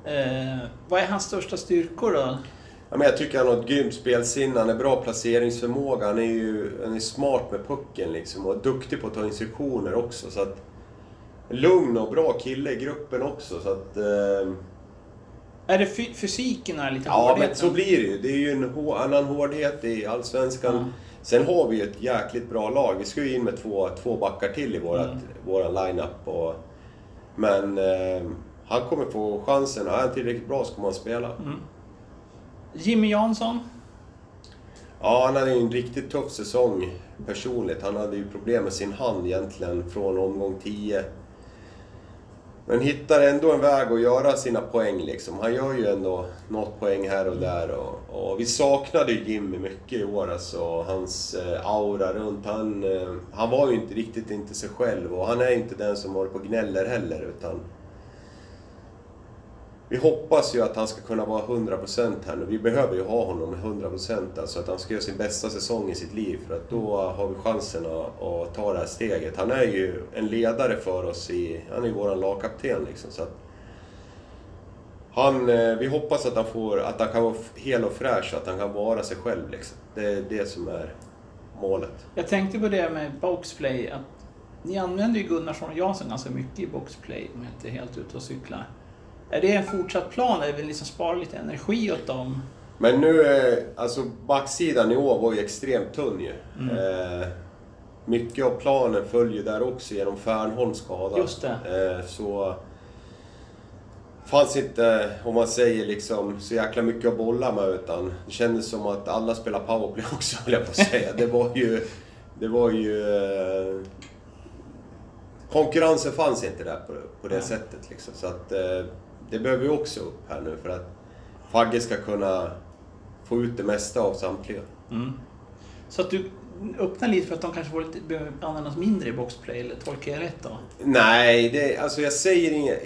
Speaker 1: Eh, vad är hans största styrkor då?
Speaker 2: Ja, men jag tycker han har ett grymt spelsinne, han är bra placeringsförmåga, han är ju han är smart med pucken liksom och duktig på att ta instruktioner också. Så att, lugn och bra kille i gruppen också. Så att, eh,
Speaker 1: är det fysiken eller lite
Speaker 2: Ja, men så blir det ju. Det är ju en annan hårdhet i Allsvenskan. Mm. Sen har vi ju ett jäkligt bra lag. Vi ska ju in med två, två backar till i vårat, mm. våran line-up. Och, men eh, han kommer få chansen. Är han tillräckligt bra så kommer han spela. Mm.
Speaker 1: Jimmy Jansson?
Speaker 2: Ja, han hade en riktigt tuff säsong personligt. Han hade ju problem med sin hand egentligen från omgång 10. Men hittar ändå en väg att göra sina poäng liksom. Han gör ju ändå något poäng här och där. Och, och vi saknade ju Jimmy mycket i år alltså. Hans eh, aura runt. Han, eh, han var ju inte riktigt inte sig själv och han är ju inte den som håller på och gnäller heller. Utan vi hoppas ju att han ska kunna vara 100% här nu. Vi behöver ju ha honom 100% alltså att han ska göra sin bästa säsong i sitt liv för att då har vi chansen att, att ta det här steget. Han är ju en ledare för oss i... Han är ju vår lagkapten liksom så att... Han, eh, vi hoppas att han, får, att han kan vara hel och fräsch, att han kan vara sig själv liksom. Det är det som är målet.
Speaker 1: Jag tänkte på det med boxplay, att ni använder ju Gunnarsson och Jansson ganska mycket i boxplay om jag inte är helt ute och cyklar. Är det en fortsatt plan? Är det liksom spara lite energi åt dem?
Speaker 2: Men nu, alltså backsidan i år var ju extremt tunn ju. Mm. Eh, mycket av planen följer där också genom Fernholms skada.
Speaker 1: Just det.
Speaker 2: Eh, så fanns inte, om man säger liksom, så jäkla mycket att bolla med utan det kändes som att alla spelar powerplay också, höll jag på att säga. Det var ju... Det var ju... Eh, konkurrensen fanns inte där på, på det ja. sättet liksom. Så att, eh, det behöver vi också upp här nu för att Fagge ska kunna få ut det mesta av samtliga. Mm.
Speaker 1: Så att du öppnar lite för att de kanske får lite, behöver användas mindre i boxplay, eller tolkar jag rätt då?
Speaker 2: Nej, det, alltså jag säger inget.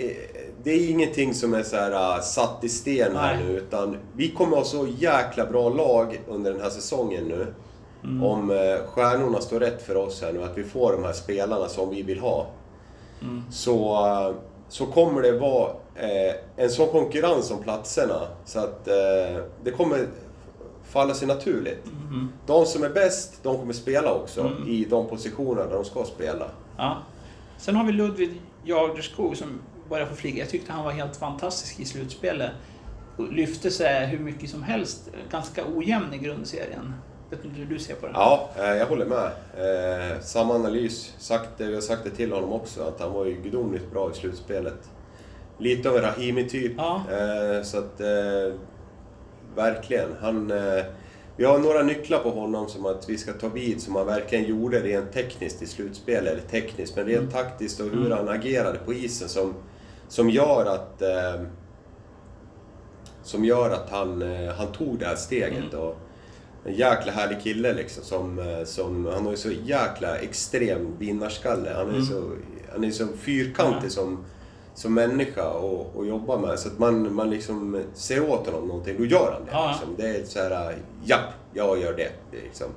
Speaker 2: Det är ingenting som är så här, uh, satt i sten här Nej. nu, utan vi kommer ha så jäkla bra lag under den här säsongen nu. Mm. Om eh, stjärnorna står rätt för oss här nu, att vi får de här spelarna som vi vill ha. Mm. Så, så kommer det vara en sån konkurrens om platserna så att eh, det kommer falla sig naturligt. Mm. De som är bäst, de kommer spela också mm. i de positioner där de ska spela.
Speaker 1: Ja. Sen har vi Ludvig Jagerskog som börjar få flyga. Jag tyckte han var helt fantastisk i slutspelet. Lyfte sig hur mycket som helst. Ganska ojämn i grundserien. Vet inte hur du ser på det?
Speaker 2: Ja, eh, jag håller med. Eh, samma analys. Sagt det, vi har sagt det till honom också, att han var ju gudomligt bra i slutspelet. Lite av en Rahimi-typ. Ja. Eh, så att... Eh, verkligen. Han... Eh, vi har några nycklar på honom som att vi ska ta vid som han verkligen gjorde rent tekniskt i slutspel. Eller tekniskt, men rent mm. taktiskt och hur mm. han agerade på isen som, som gör att... Som gör att han, han tog det här steget. Mm. Och, en jäkla härlig kille liksom. Som, som, han har ju så jäkla extrem vinnarskalle. Han är mm. så, han är så fyrkantig ja. som, som människa att jobba med. Så att man, man liksom ser åt honom någonting, då gör han det. Ja. Liksom. Det är så här, ja, jag gör det. liksom.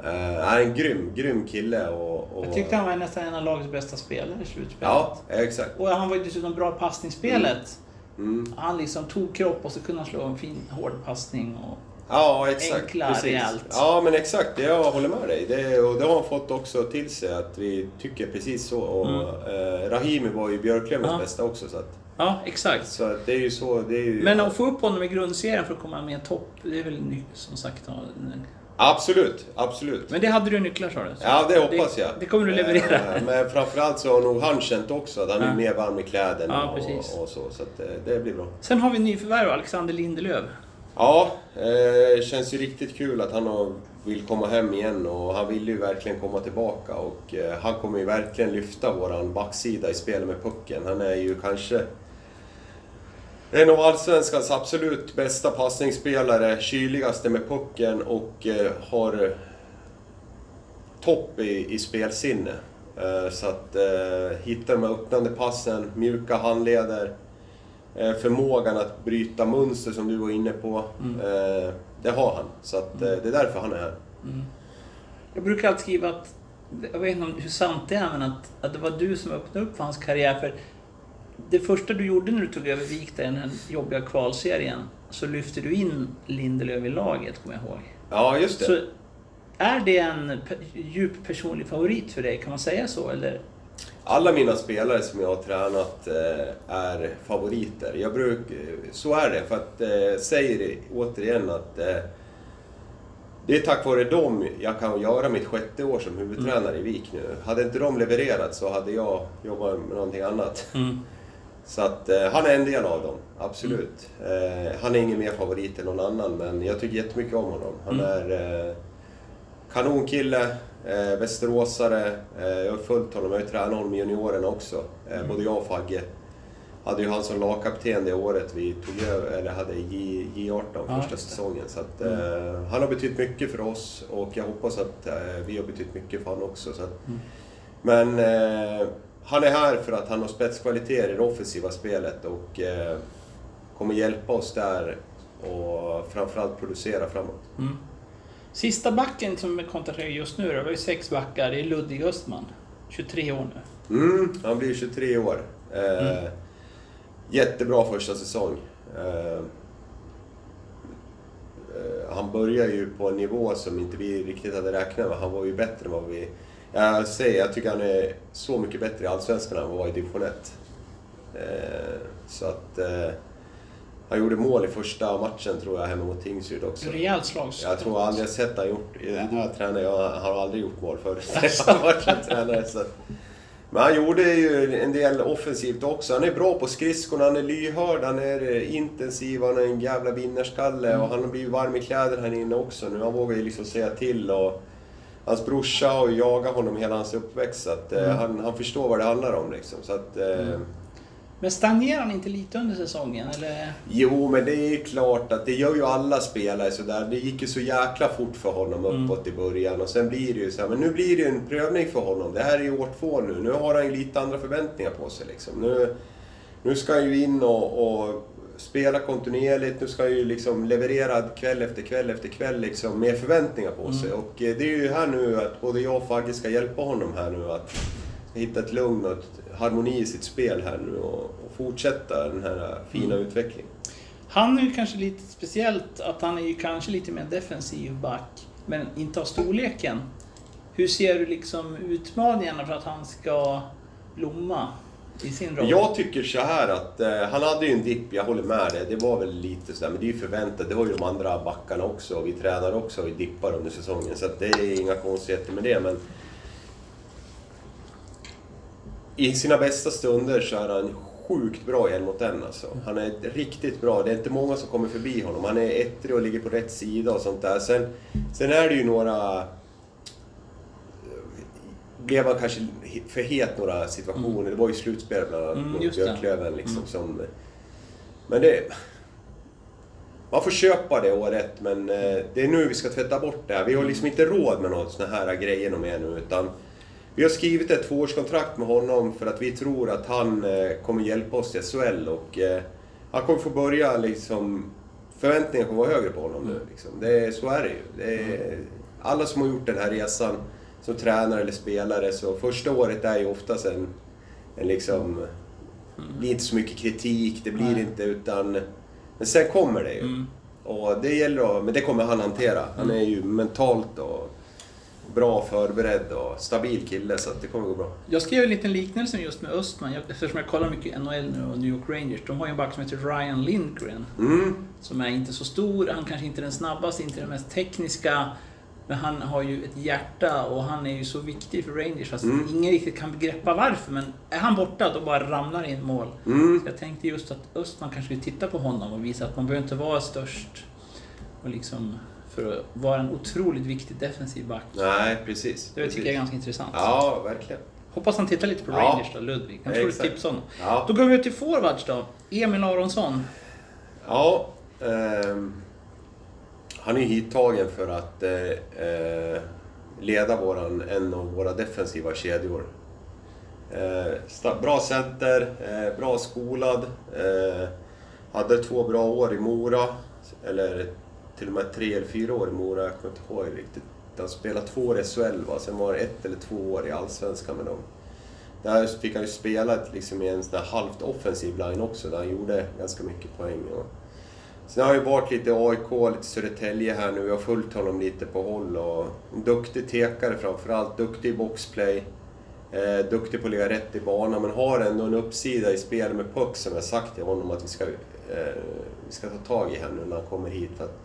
Speaker 2: Uh, han är en grym, grym kille. Och, och...
Speaker 1: Jag tyckte han var nästan en av lagets bästa spelare i slutspelet.
Speaker 2: Ja, exakt.
Speaker 1: Och han var ju dessutom bra i passningsspelet. Mm. Mm. Han liksom tog kropp och så kunde han slå en fin hård passning. Och...
Speaker 2: Ja, exakt. Enkla, Precis. rejält. Ja, men exakt. Jag håller med dig. Det, och det har han fått också till sig att vi tycker precis så. Och, mm. eh, Rahimi var ju Björklövens ja. bästa också. Så att,
Speaker 1: ja, exakt.
Speaker 2: Så det är ju så. Det är ju,
Speaker 1: men att få upp honom i grundserien för att komma med topp, det är väl som sagt
Speaker 2: Absolut, absolut.
Speaker 1: Men det hade du nycklar sa du?
Speaker 2: Ja, det hoppas jag.
Speaker 1: Det kommer du leverera.
Speaker 2: Eh, men framförallt så har nog han känt också att han är mer varm i kläderna ja, och, och, så. Så att, eh, det blir bra.
Speaker 1: Sen har vi nyförvärv, Alexander Lindelöf.
Speaker 2: Ja, det eh, känns ju riktigt kul att han vill komma hem igen och han vill ju verkligen komma tillbaka och eh, han kommer ju verkligen lyfta våran backsida i spelet med pucken. Han är ju kanske en av Allsvenskans absolut bästa passningsspelare, kyligaste med pucken och eh, har eh, topp i, i spelsinne. Eh, så att eh, hitta de här öppnande passen, mjuka handleder, förmågan att bryta mönster som du var inne på, mm. Eh, det har han. Så att, mm. det är därför han är här. Mm.
Speaker 1: Jag brukar alltid skriva att, jag vet inte hur sant det är, men att, att det var du som öppnade upp för hans karriär. För det första du gjorde när du tog över Vik, den här jobbiga kvalserien, så lyfte du in Lindelöf i laget, kommer jag ihåg.
Speaker 2: Ja, just det.
Speaker 1: Så är det en djup personlig favorit för dig, kan man säga så? Eller
Speaker 2: alla mina spelare som jag har tränat eh, är favoriter. Jag bruk, så är det, för att jag eh, säger återigen att eh, det är tack vare dem jag kan göra mitt sjätte år som huvudtränare mm. i Vik nu. Hade inte de levererat så hade jag jobbat med någonting annat. Mm. Så att han är en del av dem, absolut. Mm. han är ingen mer favorit än någon annan, men jag tycker jättemycket om honom. Han mm. är kanonkille, Eh, Västeråsare, eh, jag har följt honom, jag har ju tränat honom i juniorerna också. Eh, mm. Både jag och Fagge hade ju han som lagkapten det året vi tog över, eller hade J, J18 ja, första säsongen. Så att, mm. eh, han har betytt mycket för oss och jag hoppas att eh, vi har betytt mycket för honom också. Så att, mm. Men eh, han är här för att han har spetskvaliteter i det offensiva spelet och kommer hjälpa oss där och framförallt producera framåt.
Speaker 1: Sista backen som är kontrakterad just nu, det var ju sex backar, det är Ludvig Östman. 23 år
Speaker 2: nu. Mm, han blir 23 år. Eh, mm. Jättebra första säsong. Eh, eh, han börjar ju på en nivå som inte vi riktigt hade räknat med. Han var ju bättre än vad vi... Jag säger, jag tycker han är så mycket bättre i Allsvenskan än vad han var i division 1. Eh, så att... Eh, han gjorde mål i första matchen tror jag hemma mot Tingsryd också.
Speaker 1: Rejält slags.
Speaker 2: Jag tror aldrig jag sett han gjort... Nu har jag tränat, jag har aldrig gjort mål förut. han har varit tränare. Så. Men han gjorde ju en del offensivt också. Han är bra på skridskorna, han är lyhörd, han är intensiv, han är en jävla vinnarskalle mm. och han har blivit varm i kläderna här inne också nu. Han vågar ju liksom säga till och hans brorsa har ju jagat honom hela hans uppväxt så att, eh, mm. han, han förstår vad det handlar om liksom. Så att, eh, mm.
Speaker 1: Men stagnerar han inte lite under säsongen? Eller?
Speaker 2: Jo, men det är klart att det gör ju alla spelare sådär. Det gick ju så jäkla fort för honom mm. uppåt mm. i början och sen blir det ju så här, men nu blir det ju en prövning för honom. Det här är ju år två nu. Nu har han ju lite andra förväntningar på sig liksom. Nu, nu ska han ju in och, och spela kontinuerligt. Nu ska han ju liksom leverera kväll efter kväll efter kväll liksom, med förväntningar på sig. Och eh, det är ju här nu att både jag och Fagge ska hjälpa honom här nu att hitta ett lugn och ett harmoni i sitt spel här nu och, och fortsätta den här fina utvecklingen.
Speaker 1: Han är ju kanske lite speciellt att han är ju kanske lite mer defensiv back, men inte har storleken. Hur ser du liksom utmaningarna för att han ska blomma i sin roll?
Speaker 2: Jag tycker så här att eh, han hade ju en dipp, jag håller med dig. Det var väl lite sådär, men det är ju förväntat. Det har ju de andra backarna också. Och vi tränar också i dippar under säsongen. Så att det är inga konstigheter med det. Men i sina bästa stunder så är han sjukt bra en mot en alltså. Han är riktigt bra. Det är inte många som kommer förbi honom. Han är ettrig och ligger på rätt sida och sånt där. Sen, sen är det ju några... Blev han kanske för het några situationer. Det var ju slutspel bland annat
Speaker 1: Mm,
Speaker 2: mot. Björklöven liksom
Speaker 1: Mm.
Speaker 2: som... Men det... Man får köpa det året, men eh, det är nu vi ska tvätta bort det här. Vi har liksom inte råd med något såna här grejer mer nu, utan vi har skrivit ett tvåårskontrakt med honom för att vi tror att han eh, kommer hjälpa oss till SHL och eh, han kommer få börja liksom... Förväntningarna kommer vara högre på honom nu. Liksom. Det, är- så är det ju. Det är, alla som har gjort den här resan som tränare eller spelare, så första året är ju oftast en, en liksom... Det blir inte så mycket kritik, det blir
Speaker 1: Nej.
Speaker 2: inte utan... Men sen kommer det ju.
Speaker 1: Mm.
Speaker 2: Och det gäller att, men det kommer han hantera. Han är ju mentalt och bra förberedd och stabil kille så det kommer gå bra.
Speaker 1: Jag skrev en liten liknelse just med Östman, jag, eftersom jag kollar mycket NHL nu och New York Rangers. De har ju en back som heter Ryan Lindgren.
Speaker 2: Mm.
Speaker 1: Som är inte så stor, han kanske inte är den snabbaste, inte den mest tekniska. Men han har ju ett hjärta och han är ju så viktig för Rangers fast
Speaker 2: Mm.
Speaker 1: ingen riktigt kan greppa varför. Men är han borta då bara ramlar in mål.
Speaker 2: Mm.
Speaker 1: Så jag tänkte just att Östman kanske skulle titta på honom och visa att man behöver inte vara störst. Och liksom för att vara en otroligt viktig defensiv back.
Speaker 2: Nej, precis.
Speaker 1: Det
Speaker 2: precis.
Speaker 1: tycker jag är ganska intressant.
Speaker 2: Ja, verkligen.
Speaker 1: Hoppas han tittar lite på
Speaker 2: Ja.
Speaker 1: Rangers då, Ludvig. Jag tror du tipsa honom.
Speaker 2: Ja.
Speaker 1: Då går vi till forwards då. Emil Aronsson.
Speaker 2: Ja, ehm, han är ju hittagen för att eh, leda våran, en av våra defensiva kedjor. Sta- bra center, eh, bra skolad. Hade två bra år i Mora, eller till och med tre eller fyra år i Mora, jag kommer inte ihåg riktigt. Han spelade två år i SHL, va? sen var det ett eller två år i Allsvenskan med dem. Där fick han ju spela liksom i en sån där halvt offensiv line också, där han gjorde ganska mycket poäng. Och sen har han ju varit lite i AIK, lite Södertälje här nu. Jag har följt honom lite på håll och en duktig tekare framförallt. Duktig i boxplay. Eh, duktig på att ligga rätt i banan, men har ändå en uppsida i spel med puck som jag sagt till honom att vi ska, eh, vi ska ta tag i här nu när han kommer hit. För att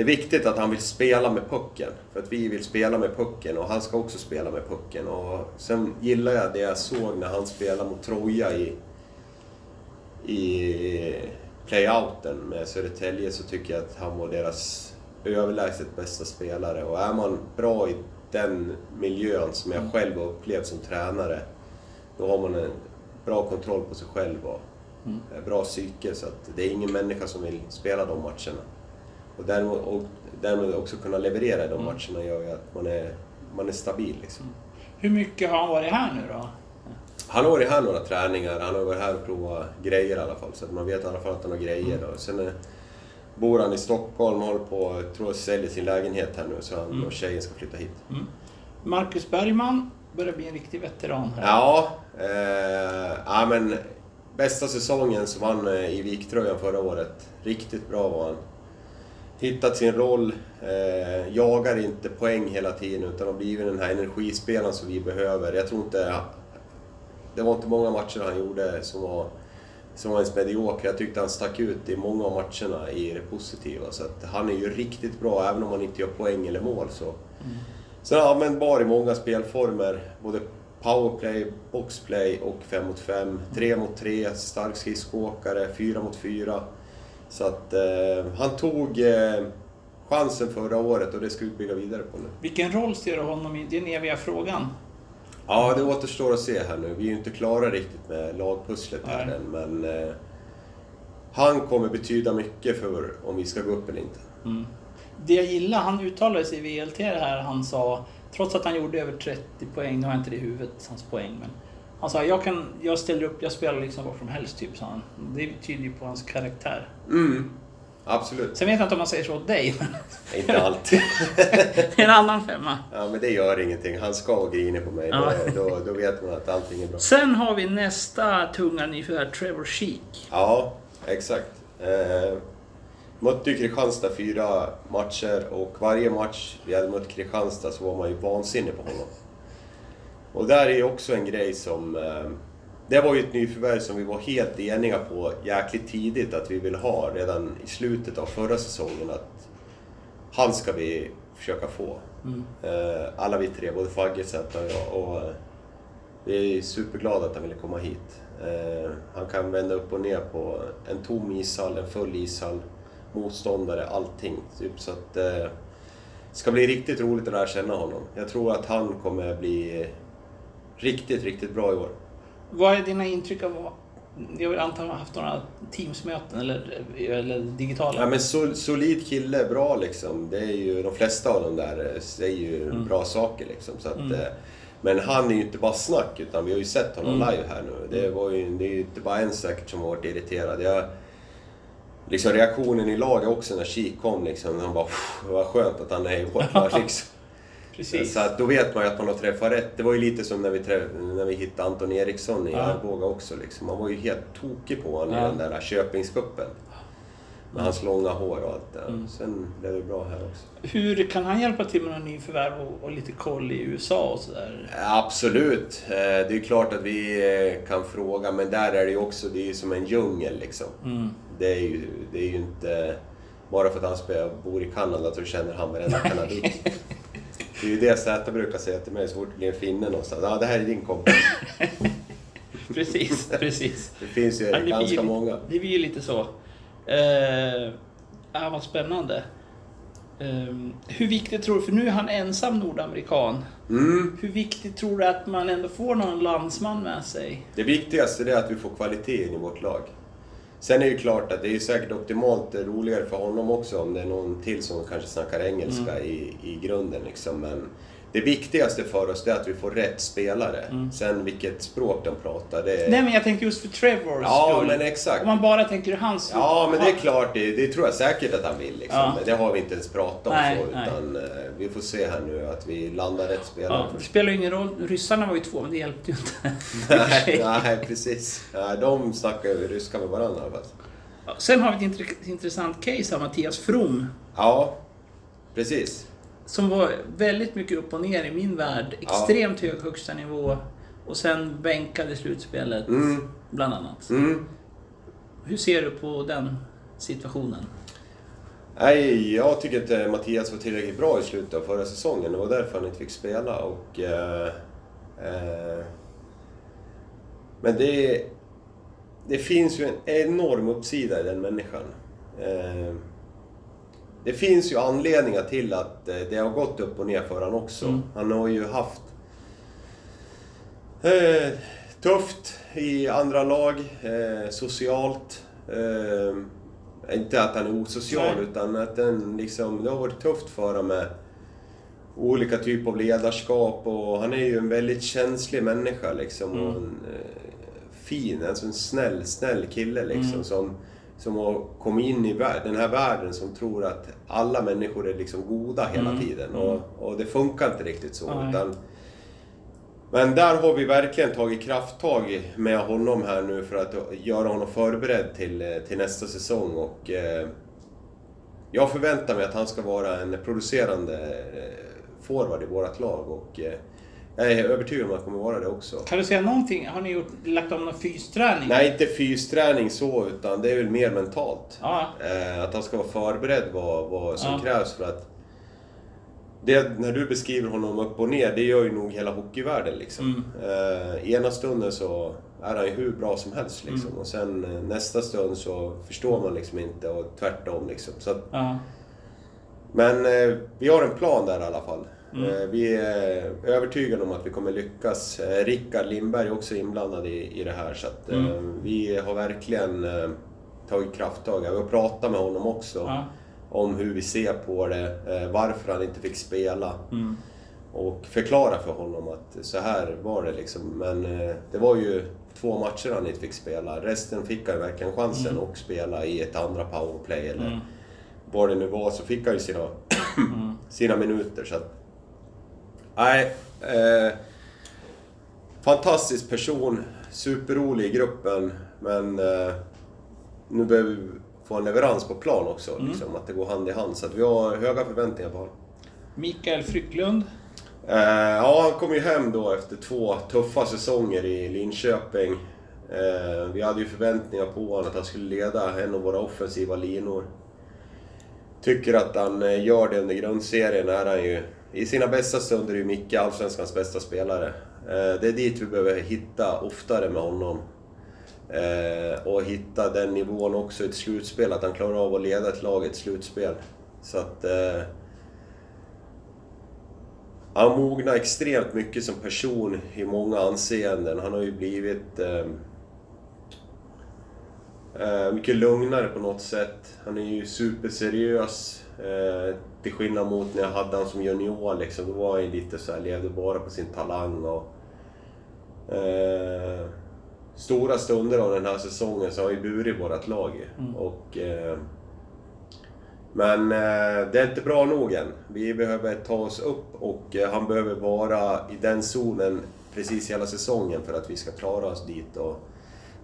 Speaker 2: det är viktigt att han vill spela med pucken. För att vi vill spela med pucken och han ska också spela med pucken. Och sen gillar jag det jag såg när han spelade mot Troja i, i playouten med Södertälje så tycker jag att han var deras överlägset bästa spelare. Och är man bra i den miljön som jag själv har upplevt som tränare, då har man en bra kontroll på sig själv och
Speaker 1: Mm.
Speaker 2: bra psyke. Så att det är ingen människa som vill spela de matcherna. Och därmed, och därmed också kunna leverera i de
Speaker 1: Mm.
Speaker 2: matcherna gör ju att man är, man är stabil. Liksom.
Speaker 1: Hur mycket har han varit här nu då?
Speaker 2: Han har varit här några träningar, han har varit här och provat grejer i alla fall. Så att man vet i alla fall att han har grejer. Och sen är, bor han i Stockholm och håller på, tror jag säljer sin lägenhet här nu så han
Speaker 1: Mm.
Speaker 2: och tjejen ska flytta hit.
Speaker 1: Mm. Marcus Bergman börjar bli en riktig veteran här.
Speaker 2: Ja, eh, ja men bästa säsongen som han eh, i Viktröjan förra året. Riktigt bra var han. Hittat sin roll, eh, jagar inte poäng hela tiden utan har blivit den här energispelaren som vi behöver. Jag tror inte... Det var inte många matcher han gjorde som var, som var ens medioker. Jag tyckte han stack ut i många av matcherna i det positiva. Så att han är ju riktigt bra, även om han inte gör poäng eller mål. Så.
Speaker 1: Mm.
Speaker 2: Sen är han användbar i många spelformer. Både powerplay, boxplay och 5 mot 5. 3 mot 3, stark skridskoåkare, 4 mot 4. Så att eh, han tog eh, chansen förra året och det ska vi bygga vidare på nu.
Speaker 1: Vilken roll ser du honom i? Det är den eviga frågan.
Speaker 2: Ja, det återstår att se här nu. Vi är ju inte klara riktigt med lagpusslet här än, men eh, han kommer betyda mycket för om vi ska gå upp eller inte.
Speaker 1: Mm. Det jag gillar, han uttalade sig i VLT här, han sa, trots att han gjorde över 30 poäng, nu har jag inte det i huvudet, hans poäng, men Han sa, jag, kan, jag ställer upp, jag spelar liksom var som helst, typ, sa han. Det tyder ju på hans karaktär.
Speaker 2: Mm. Absolut.
Speaker 1: Sen vet jag inte om man säger så åt dig, men
Speaker 2: Inte alltid.
Speaker 1: det är en annan femma.
Speaker 2: Ja, men det gör ingenting. Han ska grinig på mig.
Speaker 1: Ja.
Speaker 2: Då, då, vet man att allting är bra.
Speaker 1: Sen har vi nästa tunga nyförvärv, Trevor Sheek.
Speaker 2: Ja, exakt. Eh, mötte ju Kristianstad fyra matcher och varje match vi hade mött Kristianstad så var man ju vansinnig på honom. Och där är ju också en grej som... Eh, det var ju ett nyförvärv som vi var helt eniga på jäkligt tidigt att vi ville ha redan i slutet av förra säsongen att han ska vi försöka få.
Speaker 1: Mm.
Speaker 2: Eh, alla vi tre, både Fagge, Zäta och jag. Och eh, vi är superglada att han ville komma hit. Han kan vända upp och ner på en tom ishall, en full ishall, motståndare, allting. Typ, så att, det ska bli riktigt roligt att lära känna honom. Jag tror att han kommer bli riktigt, riktigt bra i år.
Speaker 1: Vad är dina intryck av... Jag antar att har haft några Teams-möten eller, eller digitala?
Speaker 2: Ja, men sol, solid kille, bra liksom. Det är ju, de flesta av dem där eh, säger ju
Speaker 1: Mm.
Speaker 2: bra saker liksom. Så att,
Speaker 1: Mm.
Speaker 2: eh, Men han är ju inte bara snack, utan vi har ju sett honom
Speaker 1: Mm.
Speaker 2: live här nu. Det, var ju, det är ju inte bara en säkert som har varit irriterad. Jag, liksom reaktionen i laget också när Kik kom liksom. Han bara "Pff, vad skönt att han är i vårt lag liksom.
Speaker 1: Precis.
Speaker 2: Så att då vet man ju att man har träffat rätt. Det var ju lite som när vi, träff, när vi hittade Anton Eriksson i
Speaker 1: Ja.
Speaker 2: Arboga också. Liksom. Man var ju helt tokig på honom
Speaker 1: Ja.
Speaker 2: i den där Köpingscupen. Med hans långa hår och allt det
Speaker 1: Mm.
Speaker 2: Sen blev det bra här också.
Speaker 1: Hur kan han hjälpa till med några nyförvärv och, och lite koll i USA och sådär?
Speaker 2: Absolut. Eh, Det är klart att vi eh, kan fråga, men där är det ju också, det är ju som en djungel liksom.
Speaker 1: Mm.
Speaker 2: Det är ju, det är ju inte... Bara för att han bor i Kanada så känner han varenda kanadit. Det är ju det Zäta brukar säga till mig så fort det blir en finne någonstans. Ja, det här är din kompis.
Speaker 1: Precis, precis.
Speaker 2: Det finns ju
Speaker 1: Ja, det blir
Speaker 2: ganska
Speaker 1: ju-
Speaker 2: många.
Speaker 1: Det blir ju lite så. Eh, ja, vad spännande. Eh, hur viktigt tror du, för nu är han ensam nordamerikan.
Speaker 2: Mm.
Speaker 1: Hur viktigt tror du att man ändå får någon landsman med sig?
Speaker 2: Det viktigaste är att vi får kvalitet in i vårt lag. Sen är det ju klart att det är säkert optimalt roligare för honom också om det är någon till som kanske snackar engelska
Speaker 1: Mm.
Speaker 2: i, i grunden. Liksom. Men det viktigaste för oss är att vi får rätt spelare.
Speaker 1: Mm.
Speaker 2: Sen vilket språk de pratar, det är...
Speaker 1: Nej men jag tänker just för Trevors
Speaker 2: Ja,
Speaker 1: skull.
Speaker 2: men exakt.
Speaker 1: Om man bara tänker hans...
Speaker 2: Ja, men det är klart. Det, det tror jag säkert att han vill. Liksom.
Speaker 1: Ja.
Speaker 2: Men det har vi inte ens pratat om
Speaker 1: Nej,
Speaker 2: så. Utan eh, vi får se här nu att vi landar rätt spelare
Speaker 1: Ja, det spelar ju ingen roll. Ryssarna var ju två, men det hjälpte ju inte.
Speaker 2: nej, nej, precis. Ja, de snackar ju ryska med varandra.
Speaker 1: Ja, Sen har vi ett intre- intressant case av Mattias From.
Speaker 2: Ja, precis.
Speaker 1: Som var väldigt mycket upp och ner i min värld. Extremt hög högsta nivå. Och sen bänkade i slutspelet,
Speaker 2: Mm.
Speaker 1: bland annat.
Speaker 2: Mm.
Speaker 1: Hur ser du på den situationen?
Speaker 2: Nej, jag tycker inte Mattias var tillräckligt bra i slutet av förra säsongen. Det var därför han inte fick spela. Och, eh, eh, men det, det finns ju en enorm uppsida i den människan. Eh, det finns ju anledningar till att eh, det har gått upp och ner för honom också.
Speaker 1: Mm.
Speaker 2: Han har ju haft eh, tufft i andra lag, eh, socialt. Eh, inte att han är osocial,
Speaker 1: Nej.
Speaker 2: utan att den liksom, det har varit tufft för honom med olika typer av ledarskap och han är ju en väldigt känslig människa liksom.
Speaker 1: Mm.
Speaker 2: Och en, eh, fin, alltså en snäll, snäll kille liksom
Speaker 1: Mm.
Speaker 2: som, som har kommit in i den här världen som tror att alla människor är liksom goda hela
Speaker 1: Mm.
Speaker 2: tiden. Och, och det funkar inte riktigt så. Utan, men där har vi verkligen tagit krafttag med honom här nu för att göra honom förberedd till, till nästa säsong. Och, eh, jag förväntar mig att han ska vara en producerande eh, forward i vårt lag och eh, jag är övertygad om att han kommer vara det också.
Speaker 1: Kan du säga någonting? Har ni gjort, lagt om någon fysträning?
Speaker 2: Nej, inte fysträning så, utan det är väl mer mentalt.
Speaker 1: Ja.
Speaker 2: Eh, att han ska vara förberedd vad, vad som
Speaker 1: Ja.
Speaker 2: krävs för att... Det, när du beskriver honom upp och ner, det gör ju nog hela hockeyvärlden liksom.
Speaker 1: Mm.
Speaker 2: Eh, ena stunden så är han ju hur bra som helst liksom.
Speaker 1: Mm.
Speaker 2: Och sen eh, nästa stund så förstår man liksom inte och tvärtom liksom. Så att,
Speaker 1: Ja.
Speaker 2: men eh, vi har en plan där i alla fall.
Speaker 1: Mm.
Speaker 2: Eh, vi är övertygade om att vi kommer lyckas. Eh, Rickard Lindberg är också inblandad i, i det här så att eh,
Speaker 1: Mm.
Speaker 2: vi har verkligen tagit krafttag. Jag har pratat med honom också
Speaker 1: Ja.
Speaker 2: om hur vi ser på det, varför han inte fick spela.
Speaker 1: Mm.
Speaker 2: och förklara för honom att så här var det liksom. Men det var ju två matcher han inte fick spela. Resten fick han verkligen chansen
Speaker 1: Mm.
Speaker 2: att spela i ett andra powerplay eller
Speaker 1: Mm.
Speaker 2: vad det nu var, så fick han ju sina,
Speaker 1: Mm.
Speaker 2: sina minuter. Så att, nej, eh, fantastisk person, superrolig i gruppen, men eh, nu behöver vi få en leverans på plan också,
Speaker 1: Mm.
Speaker 2: liksom, att det går hand i hand. Så vi har höga förväntningar på honom.
Speaker 1: Mikael Frycklund.
Speaker 2: Eh, ja, han kom ju hem då efter två tuffa säsonger i Linköping. Eh, vi hade ju förväntningar på honom att han skulle leda en av våra offensiva linor. Tycker att han eh, gör det under grundserien är han ju... I sina bästa stunder är ju Micke Allsvenskans bästa spelare. Eh, det är dit vi behöver hitta oftare med honom. Eh, och hitta den nivån också i ett slutspel, att han klarar av att leda ett lag i ett slutspel. Så att... Han mognar extremt mycket som person i många anseenden. Han har ju blivit eh, mycket lugnare på något sätt. Han är ju superseriös. Eh, till skillnad mot när jag hade han som junior liksom. Då var han ju lite så här, levde bara på sin talang och... Eh, stora stunder av den här säsongen så har ju burit vårt lag.
Speaker 1: Mm.
Speaker 2: Och... Eh, men eh, det är inte bra nog än. Vi behöver ta oss upp och eh, han behöver vara i den zonen precis hela säsongen för att vi ska klara oss dit. Och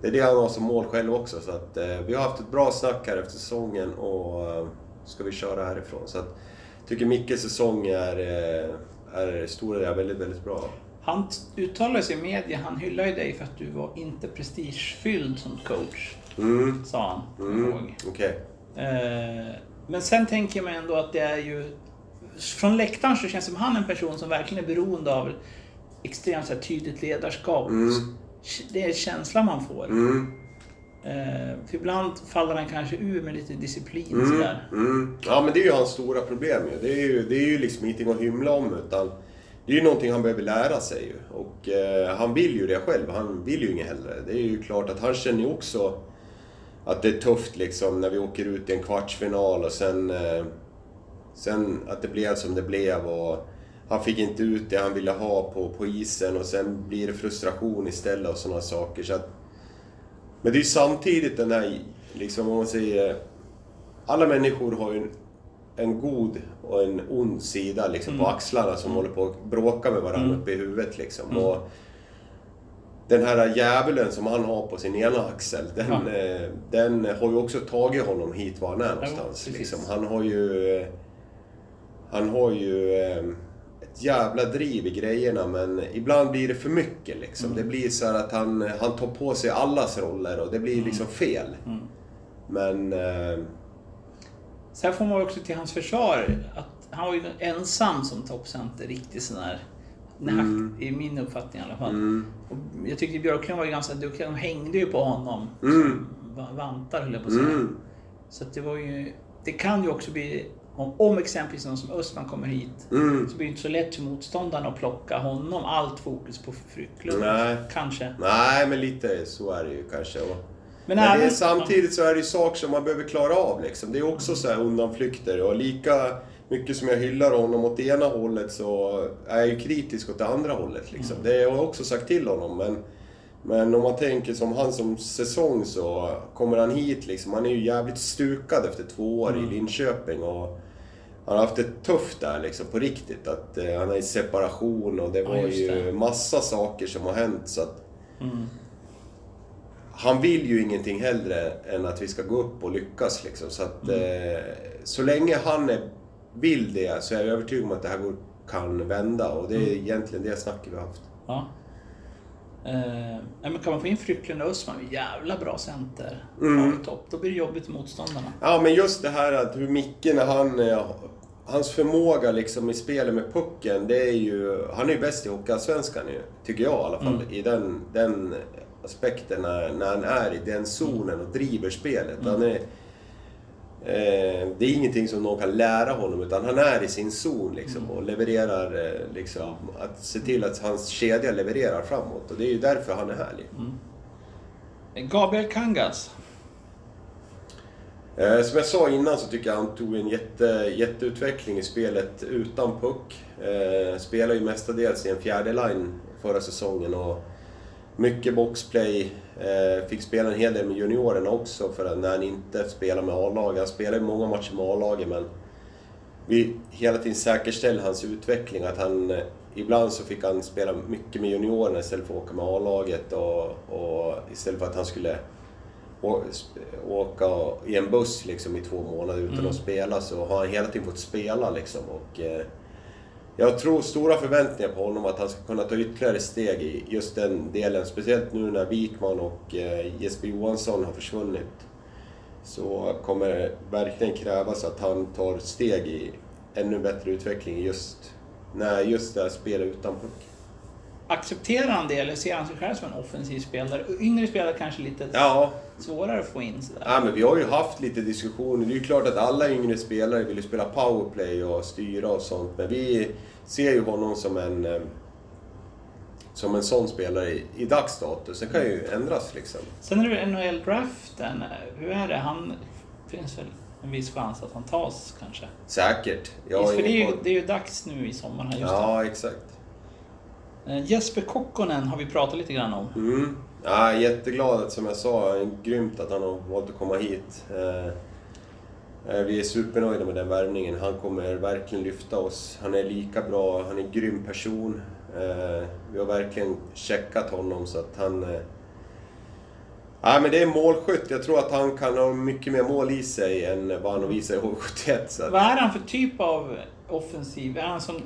Speaker 2: det är det han har som mål själv också. Så att, eh, vi har haft ett bra snack här efter säsongen och eh, ska vi köra härifrån. Så att, jag tycker Mickes säsong är, eh, är stora delar väldigt, väldigt bra.
Speaker 1: Han uttalade sig i media, han hyllade dig för att du var inte prestigefylld som coach.
Speaker 2: Mm,
Speaker 1: Sa han,
Speaker 2: mm, okej.
Speaker 1: Eh, Men sen tänker jag mig ändå att det är ju... Från läktaren så känns det som han är en person som verkligen är beroende av extremt så här, tydligt ledarskap.
Speaker 2: Mm.
Speaker 1: Det är känslan man får.
Speaker 2: Mm,
Speaker 1: Eh, för ibland faller han kanske ur med lite disciplin
Speaker 2: mm,
Speaker 1: sådär.
Speaker 2: mm. Ja men det är ju hans stora problem ju. Det är ju, det är ju liksom ingenting att hymla om utan det är ju någonting han behöver lära sig ju. Och eh, han vill ju det själv. Han vill ju inget hellre. Det är ju klart att han känner ju också att det är tufft liksom när vi åker ut i en kvartsfinal och sen... Eh, sen att det blev som det blev och han fick inte ut det han ville ha på, på isen och sen blir det frustration istället och sådana saker. Så att, men det är ju samtidigt den här, liksom om man säger... Alla människor har ju en, en god och en ond sida liksom, på
Speaker 1: Mm.
Speaker 2: axlarna som håller på att bråka med varandra
Speaker 1: Mm.
Speaker 2: uppe i huvudet. Liksom.
Speaker 1: Mm.
Speaker 2: Och den här djävulen som han har på sin ena axel, den,
Speaker 1: Ja.
Speaker 2: eh, den har ju också tagit honom hit var han är
Speaker 1: Ja,
Speaker 2: någonstans.
Speaker 1: precis.
Speaker 2: Liksom. Han har ju... eh, Han har ju eh, ett jävla driv i grejerna men ibland blir det för mycket liksom.
Speaker 1: Mm.
Speaker 2: Det blir så här att han, han tar på sig allas roller och det blir liksom fel.
Speaker 1: Mm.
Speaker 2: Men... Eh,
Speaker 1: Sen får man också till hans försvar att han var ju ensam som toppcenter, riktigt sån där
Speaker 2: Mm.
Speaker 1: i min uppfattning i alla fall.
Speaker 2: mm,
Speaker 1: Och jag tyckte Björklund var ju ganska duktig, de hängde ju på honom.
Speaker 2: Mm.
Speaker 1: Vantar höll jag på att säga.
Speaker 2: mm,
Speaker 1: Så att det var ju... Det kan ju också bli... Om, om exempelvis någon som Östman kommer hit
Speaker 2: mm.
Speaker 1: så blir det inte så lätt för motståndarna att plocka honom allt fokus på Frycklund.
Speaker 2: Nej.
Speaker 1: Kanske.
Speaker 2: Nej, men lite så är det ju kanske. Och,
Speaker 1: Men,
Speaker 2: Men det är, samtidigt så är det ju saker som man behöver klara av liksom. Det är också så här undanflykter och lika mycket som jag hyllar honom åt det ena hållet så är jag ju kritisk åt det andra hållet liksom. Det har jag också sagt till honom men men om man tänker som han som säsong så kommer han hit liksom. Han är ju jävligt stukad efter två år i Linköping och han har haft det tufft där liksom på riktigt. Att eh, han är i separation och det
Speaker 1: Ja,
Speaker 2: var ju
Speaker 1: det.
Speaker 2: massa saker som har hänt så att
Speaker 1: Mm.
Speaker 2: han vill ju ingenting hellre än att vi ska gå upp och lyckas liksom. Så att eh, så länge han är, vill det så är jag övertygad om att det här går, kan vända. Och det är egentligen det snacket vi har haft.
Speaker 1: Ja. Eh, men kan man få in Frycklund och Östman, jävla bra center.
Speaker 2: Mm.
Speaker 1: Topp. Då blir det jobbigt för motståndarna.
Speaker 2: Ja, men just det här att hur Micke när han... eh, Hans förmåga liksom i spelet med pucken, det är ju... Han är ju bäst i Hockeyallsvenskan ju, tycker jag i alla fall.
Speaker 1: Mm.
Speaker 2: I den, den aspekten när, när han är i den zonen och driver spelet. Han är, eh, det är ingenting som någon kan lära honom utan han är i sin zon liksom och levererar eh, liksom... Att se till att hans kedja levererar framåt och det är ju därför han är härlig.
Speaker 1: Eh, Gabriel Kangas.
Speaker 2: Eh, som jag sa innan så tycker jag han tog en jätte, jätteutveckling i spelet utan puck. Eh, spelade ju mestadels i en fjärde line förra säsongen och mycket boxplay. Eh, fick spela en hel del med juniorerna också för när han inte spelar med A-laget. Han spelar ju många matcher med A-laget men vi hela tiden säkerställde hans utveckling. Att han, eh, ibland så fick han spela mycket med juniorerna istället för att åka med A-laget och, och istället för att han skulle åka i en buss liksom i två månader utan
Speaker 1: Mm.
Speaker 2: att spela så har han hela tiden fått spela liksom. Och, eh, jag tror stora förväntningar på honom att han ska kunna ta ytterligare steg i just den delen. Speciellt nu när Wikman och eh, Jesper Johansson har försvunnit. Så kommer det verkligen krävas att han tar steg i ännu bättre utveckling just när just det här spelet utan puck.
Speaker 1: Accepterar han det eller ser han sig själv som en offensiv spelare? Yngre spelare kanske lite
Speaker 2: Ja,
Speaker 1: svårare att få in sådär.
Speaker 2: Ja, men vi har ju haft lite diskussioner. Det är ju klart att alla yngre spelare vill ju spela powerplay och styra och sånt. Men vi ser ju honom som en, eh, som en sån spelare i, i dags dato. Sen kan ju ändras liksom.
Speaker 1: Sen är det NHL-draften. Hur är det? Han finns väl en viss chans att han tas kanske?
Speaker 2: Säkert. Jag har
Speaker 1: För det är, ju, det är ju dags nu i sommar just
Speaker 2: Ja, exakt.
Speaker 1: det. Eh, Jesper Kokkonen har vi pratat lite grann om.
Speaker 2: Mm. Ja, jätteglad att, som jag sa, grymt att han har valt att komma hit. Eh, eh, Vi är supernöjda med den värvningen. Han kommer verkligen lyfta oss. Han är lika bra, han är en grym person. Eh, Vi har verkligen checkat honom så att han... eh, Ja, men det är målskytt. Jag tror att han kan ha mycket mer mål i sig än vad han har visat i H71. Så att,
Speaker 1: Vad är han för typ av offensiv? Är han som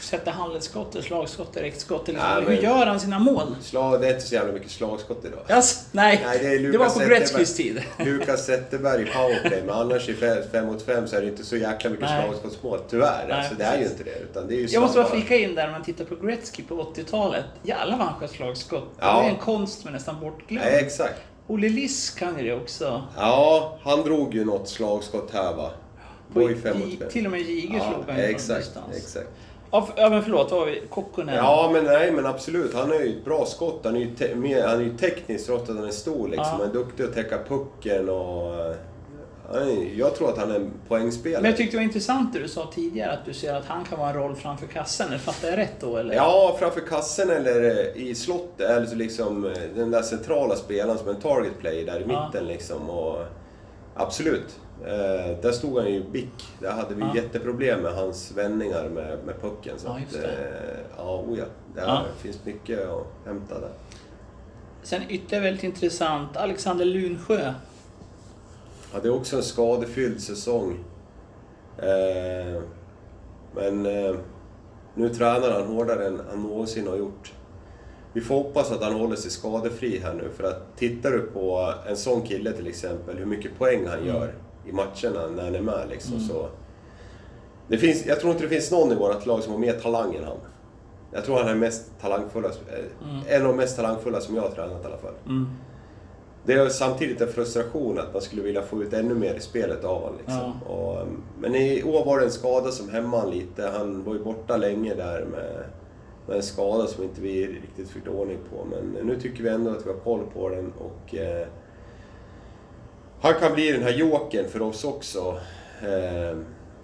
Speaker 1: sätter handledsskott, eller slagskott, direktskott? Eller
Speaker 2: Ja,
Speaker 1: Hur gör han sina mål?
Speaker 2: slag, det är inte så jävla mycket slagskott idag.
Speaker 1: Yes, nej,
Speaker 2: Nej, det är
Speaker 1: det, var på. Gretzkys tid.
Speaker 2: Lukas Zetterberg i powerplay, men annars i 5 mot 5 så är det inte så jäkla mycket
Speaker 1: Nej.
Speaker 2: slagskottsmål. Tyvärr.
Speaker 1: Nej,
Speaker 2: alltså, det är ju inte det. Utan det är ju
Speaker 1: Jag måste bara flika in där, om man tittar på Gretzky på 80-talet. Jävlar vad han sköt slagskott. Det
Speaker 2: Ja.
Speaker 1: var en konst men nästan bortglömd.
Speaker 2: Nej, exakt.
Speaker 1: Olle Liss kan ju det också.
Speaker 2: Ja, han drog ju något slagskott här va? På i 5 mot 5.
Speaker 1: Till och med Jiger slog han ju
Speaker 2: exakt, exakt.
Speaker 1: Ja, men förlåt, vad var vi? Kokkonen?
Speaker 2: Ja, men nej, men absolut. Han är ju ett bra skott. Han är ju, te- mer, han är ju teknisk trots att han är stor liksom.
Speaker 1: Ja.
Speaker 2: Han är duktig att täcka pucken och... eh, han är- Jag tror att han är en poängspelare.
Speaker 1: Men jag tyckte det var intressant det du sa tidigare, att du ser att han kan vara en roll framför kassen. Eller Fattar jag rätt då? Eller?
Speaker 2: Ja, framför kassen eller eh, i slottet, eller liksom eh, den där centrala spelaren som en target play där i
Speaker 1: Ja.
Speaker 2: mitten liksom. Och, absolut. Eh, där stod han ju bick. Där hade vi
Speaker 1: Ja.
Speaker 2: jätteproblem med hans vändningar med, med pucken. Så
Speaker 1: Ja, just
Speaker 2: att,
Speaker 1: det.
Speaker 2: eh, ja, oja. Det
Speaker 1: Ja.
Speaker 2: finns mycket att hämta där.
Speaker 1: Sen ytterligare väldigt intressant, Alexander Lunsjö.
Speaker 2: Ja, det är också en skadefylld säsong. Eh, men eh, nu tränar han hårdare än han någonsin har gjort. Vi får hoppas att han håller sig skadefri här nu, för att tittar du på en sån kille till exempel, hur mycket poäng han gör i matcherna när han är med liksom, så... Det finns, jag tror inte det finns någon i vårt lag som har mer talang än han. Jag tror han är mest talangfulla, eh, en av de mest talangfulla som jag har tränat i alla fall.
Speaker 1: Mm.
Speaker 2: Det är samtidigt en frustration att man skulle vilja få ut ännu mer i spelet av honom. Liksom. Och, um, men i år var det en skada som hämmade han lite. Han var ju borta länge där med, med en skada som inte vi riktigt fick ordning på. Men nu tycker vi ändå att vi har koll på den och eh, han kan bli den här jokern för oss också. Eh,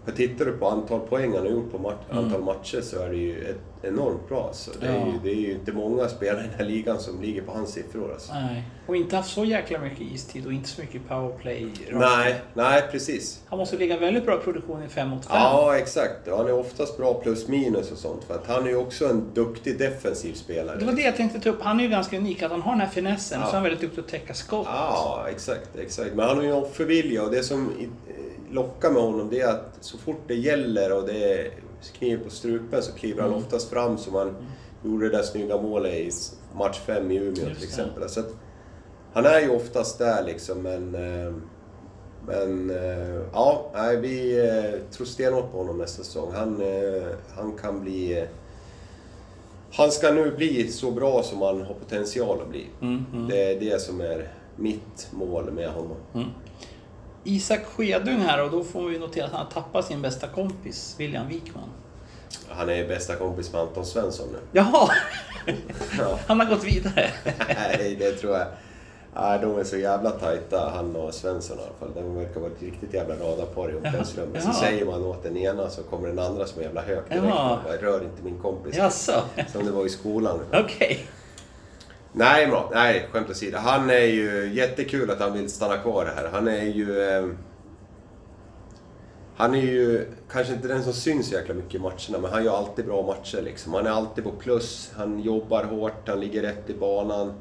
Speaker 2: för tittar du på antal poäng han har gjort på mat- antal matcher så är det ju ett enormt bra. Så det, är
Speaker 1: Ja.
Speaker 2: ju, det är ju inte många spelare i den här ligan som ligger på hans siffror. Alltså.
Speaker 1: Nej. Och inte haft så jäkla mycket istid och inte så mycket powerplay.
Speaker 2: Nej, nej precis.
Speaker 1: Han måste ligga väldigt bra produktion i 5 mot 5.
Speaker 2: Ja, exakt. Och Han är oftast bra plus minus och sånt. För att han är ju också en duktig defensiv spelare.
Speaker 1: Det var det jag tänkte ta upp. Han är ju ganska unik, att han har den här finessen
Speaker 2: Ja.
Speaker 1: och så är han väldigt duktig att täcka skott.
Speaker 2: Ja, exakt, exakt. Men han har ju en offervilja och det som lockar med honom det är att så fort det gäller och det är kniv på strupen så kliver han
Speaker 1: Mm.
Speaker 2: oftast fram som han gjorde det där snygga målet i match 5 i Umeå
Speaker 1: Just
Speaker 2: till
Speaker 1: det.
Speaker 2: exempel. Så att, han är ju oftast där liksom, men... eh, Men eh, ja, vi eh, tror stenhårt på honom nästa säsong. Han, han kan bli... Han ska nu bli så bra som han har potential att bli.
Speaker 1: Mm, mm.
Speaker 2: Det är det som är mitt mål med honom.
Speaker 1: Isak Skedung här och då får vi notera att han har tappat sin bästa kompis, William Wikman.
Speaker 2: Han är bästa kompis med Anton Svensson nu.
Speaker 1: Jaha!
Speaker 2: Ja.
Speaker 1: Han har gått vidare.
Speaker 2: Nej, det tror jag. Nej, de är så jävla tajta, han och Svensson i alla fall. De verkar vara ett riktigt jävla radarpar i omklädningsrummet. Så säger man åt den ena så kommer den andra som är jävla hög direkt.
Speaker 1: Jaha.
Speaker 2: Bara, Rör inte min kompis.
Speaker 1: Jaså?
Speaker 2: Som det var i skolan.
Speaker 1: Okej.
Speaker 2: Nej, men, nej, skämt åsido. Han är ju jättekul att han vill stanna kvar här. Han är ju... Eh, han är ju kanske inte den som syns så jäkla mycket i matcherna, men han gör alltid bra matcher. Liksom. Han är alltid på plus, han jobbar hårt, han ligger rätt i banan.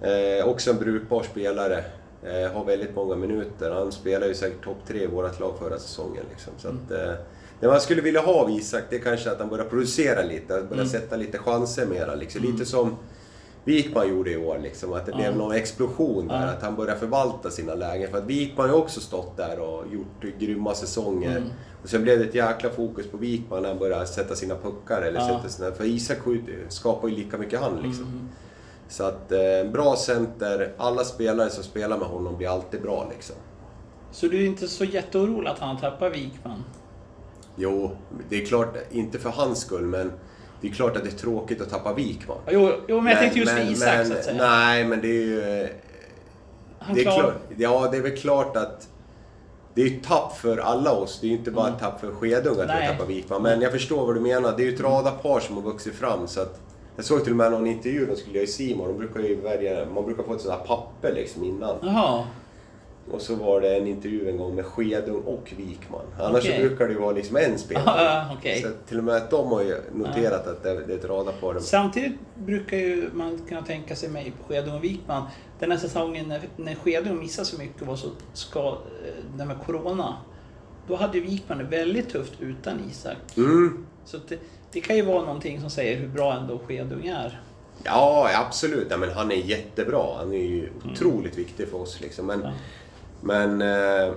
Speaker 2: Eh, också en brukbar spelare. Eh, har väldigt många minuter. Han spelar ju säkert topp tre i vårt lag förra säsongen. Liksom. Så att, eh, det man skulle vilja ha av Isak, det är kanske att han börjar producera lite, att börja sätta lite chanser mera. Liksom. Lite som Wikman gjorde i år, liksom, att det blev någon explosion där.
Speaker 1: Ja.
Speaker 2: Att han börjar förvalta sina lägen. För att Wikman har ju också stått där och gjort grymma säsonger. Och sen blev det ett jäkla fokus på Wikman när han började sätta sina puckar. Eller
Speaker 1: Ja.
Speaker 2: sätta sina, för Isak skapar ju lika mycket han liksom. Så att, eh, bra center. Alla spelare som spelar med honom blir alltid bra liksom.
Speaker 1: Så du är inte så jätteorolig att han tappar Wikman?
Speaker 2: Jo, det är klart, inte för hans skull, men det är klart att det är tråkigt att tappa Wikman.
Speaker 1: Jo, jo men jag tänkte just för Isak
Speaker 2: men,
Speaker 1: så att säga.
Speaker 2: Nej, men det är ju...
Speaker 1: han
Speaker 2: det är
Speaker 1: klar-
Speaker 2: klart, ja, det är väl klart att det är ju tapp för alla oss. Det är ju inte bara
Speaker 1: Mm.
Speaker 2: tapp för Skedung att vi tappar Wikman. Men jag förstår vad du menar. Det är ju ett radarpar som har vuxit fram. Så att, jag såg till och med någon intervju de skulle göra i Simon. De brukar ju välja, man brukar få ett sånt här papper liksom innan.
Speaker 1: Jaha.
Speaker 2: Och så var det en intervju en gång med Skedung och Wikman. Annars så brukar det ju vara liksom en spelare.
Speaker 1: Ja, okej.
Speaker 2: Så till och med att de har ju noterat att det det är ett radarpar.
Speaker 1: Samtidigt brukar ju man kunna tänka sig mig på Skedung och Wikman. Den här säsongen när, när Skedung missade så mycket och var så ska, eh, det med Corona. Då hade Wikman det väldigt tufft utan Isak.
Speaker 2: Mm.
Speaker 1: Så det, det kan ju vara någonting som säger hur bra ändå Skedung är.
Speaker 2: Ja, absolut. Ja, men han är jättebra. Han är ju otroligt viktig för oss. Liksom. Men,
Speaker 1: Ja.
Speaker 2: Men eh,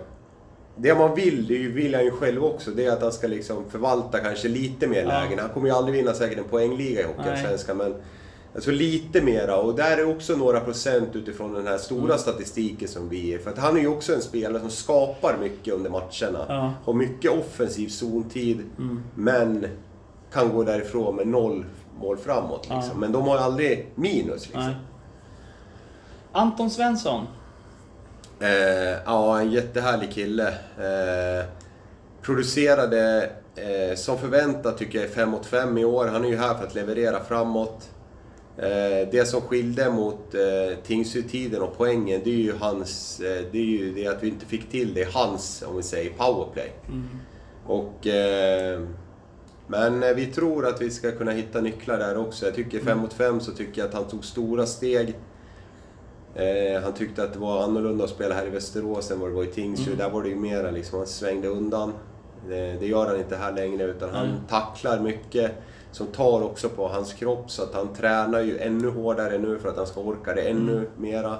Speaker 2: det man vill, det ju- vill han ju själv också, det är att han ska liksom förvalta kanske lite mer
Speaker 1: Ja.
Speaker 2: lägen. Han kommer ju aldrig vinna säkert en poängliga i. Hockeyallsvenskan, men alltså lite mera. Och där är också några procent utifrån den här stora
Speaker 1: Mm.
Speaker 2: statistiken som vi är. För att han är ju också en spelare som skapar mycket under matcherna.
Speaker 1: Ja.
Speaker 2: Har mycket offensiv zontid,
Speaker 1: Mm.
Speaker 2: men kan gå därifrån med noll mål framåt. Liksom.
Speaker 1: Ja.
Speaker 2: Men de har aldrig minus. Liksom.
Speaker 1: Anton Svensson.
Speaker 2: Eh, ja, en jättehärlig kille. Eh, producerade eh, som förväntat tycker jag i 5 mot 5 i år. Han är ju här för att leverera framåt. Eh, det som skilde mot eh, Tingsryd-tiden och poängen, det är ju hans... Eh, det är ju det att vi inte fick till det, hans, om vi säger, powerplay.
Speaker 1: Mm.
Speaker 2: Och... Eh, men vi tror att vi ska kunna hitta nycklar där också. Jag tycker 5 mot 5 så tycker jag att han tog stora steg. Eh, han tyckte att det var annorlunda att spela här i Västerås än vad det var i Tingsryd. Där var det ju mera liksom, han svängde undan. Det, det gör han inte här längre utan han
Speaker 1: Mm.
Speaker 2: tacklar mycket. Som tar också på hans kropp så att han tränar ju ännu hårdare nu för att han ska orka det ännu mera.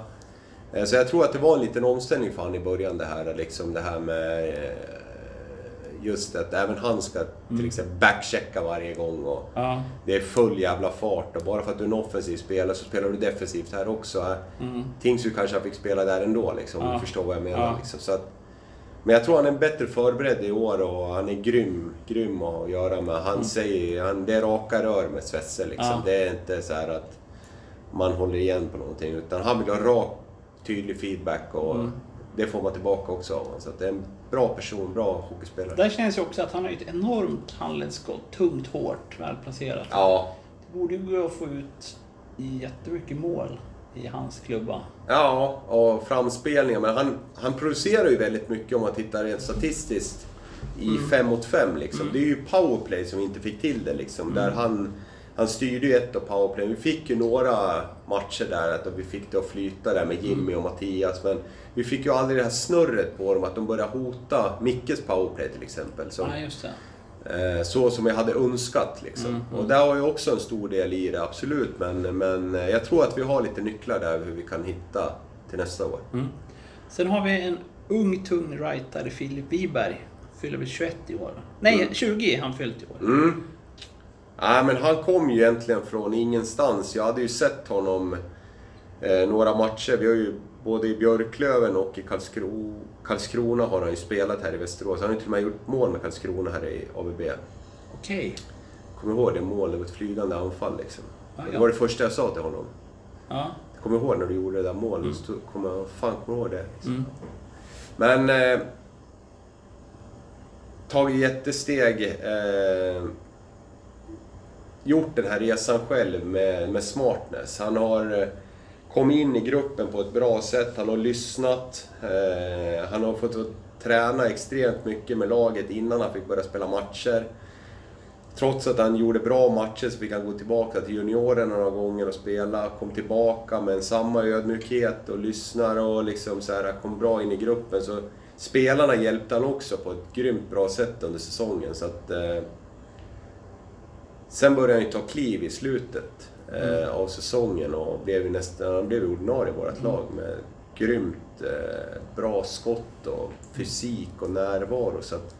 Speaker 2: Eh, Så jag tror att det var en liten omställning för han i början det här, liksom det här med eh, just att även han ska till exempel backchecka varje gång och
Speaker 1: Ja.
Speaker 2: det är full jävla fart och bara för att du är en offensiv spelare så spelar du defensivt här också.
Speaker 1: Mm.
Speaker 2: Tingsryd kanske han fick spela där ändå liksom, om
Speaker 1: Ja.
Speaker 2: du förstår vad jag menar.
Speaker 1: Ja.
Speaker 2: Liksom. Så att, men jag tror han är bättre förberedd i år och han är grym, grym att göra med. Han säger, han, det är raka rör med Svetse liksom.
Speaker 1: Mm. Ja.
Speaker 2: Det är inte så att man håller igen på någonting utan han vill ha rak, tydlig feedback och
Speaker 1: Mm.
Speaker 2: Det får man tillbaka också av honom. Så att det är en bra person, bra hockeyspelare.
Speaker 1: Där känns ju också att han har ett enormt handledsskott. Tungt, hårt, välplacerat.
Speaker 2: Ja,
Speaker 1: Det borde ju gå att få ut jättemycket mål i hans klubba.
Speaker 2: Ja, och framspelningar. Men han, han producerar ju väldigt mycket om man tittar rent statistiskt i
Speaker 1: Mm.
Speaker 2: 5 mot 5 liksom. Det är ju powerplay som vi inte fick till det liksom. Där
Speaker 1: Mm.
Speaker 2: han, han styrde ju ett av powerplay. Vi fick ju några matcher där att vi fick det att flyta där med Jimmy
Speaker 1: Mm.
Speaker 2: och Mattias. Men vi fick ju aldrig det här snurret på dem att de började hota Mickes powerplay till exempel. Som,
Speaker 1: Nej, just det.
Speaker 2: Eh, Så som jag hade önskat liksom.
Speaker 1: Mm, mm.
Speaker 2: Och där har jag också en stor del i det, absolut. Men, men eh, jag tror att vi har lite nycklar där hur vi kan hitta till nästa år.
Speaker 1: Mm. Sen har vi en ung tung rightare, Filip Wiberg. Fyller väl 21 i år? Nej, 20 är han fyllt i år.
Speaker 2: Mm. Nej, men han kom ju egentligen från ingenstans. Jag hade ju sett honom eh, några matcher. Vi har ju både i Björklöven och i Karlskro Karlskrona har han ju spelat här i Västerås. Han har ju till och med gjort mål med Karlskrona här i ABB.
Speaker 1: Okej.
Speaker 2: Kommer du ihåg det målet? Ett flygande anfall liksom.
Speaker 1: Ja,
Speaker 2: Det var det första jag sa till honom.
Speaker 1: Ja.
Speaker 2: kommer ihåg när du gjorde det där målet.
Speaker 1: Mm.
Speaker 2: Så kommer jag, fan kommer ihåg det.
Speaker 1: Mm.
Speaker 2: Men... Eh, tagit jättesteg. Eh, gjort den här resan själv med, med smartness. Han har Kom kommit in i gruppen på ett bra sätt. Han har lyssnat. Eh, han har fått träna extremt mycket med laget innan han fick börja spela matcher. Trots att han gjorde bra matcher så fick han gå tillbaka till juniorerna några gånger och spela. Kom tillbaka med samma ödmjukhet och lyssnar och liksom så här, kom bra in i gruppen. Så spelarna hjälpte han också på ett grymt bra sätt under säsongen. Så att, eh, sen började han ju ta kliv i slutet eh, av säsongen och blev ju nästan, han blev ordinarie i vårt lag med grymt eh, bra skott och fysik och närvaro. Så att,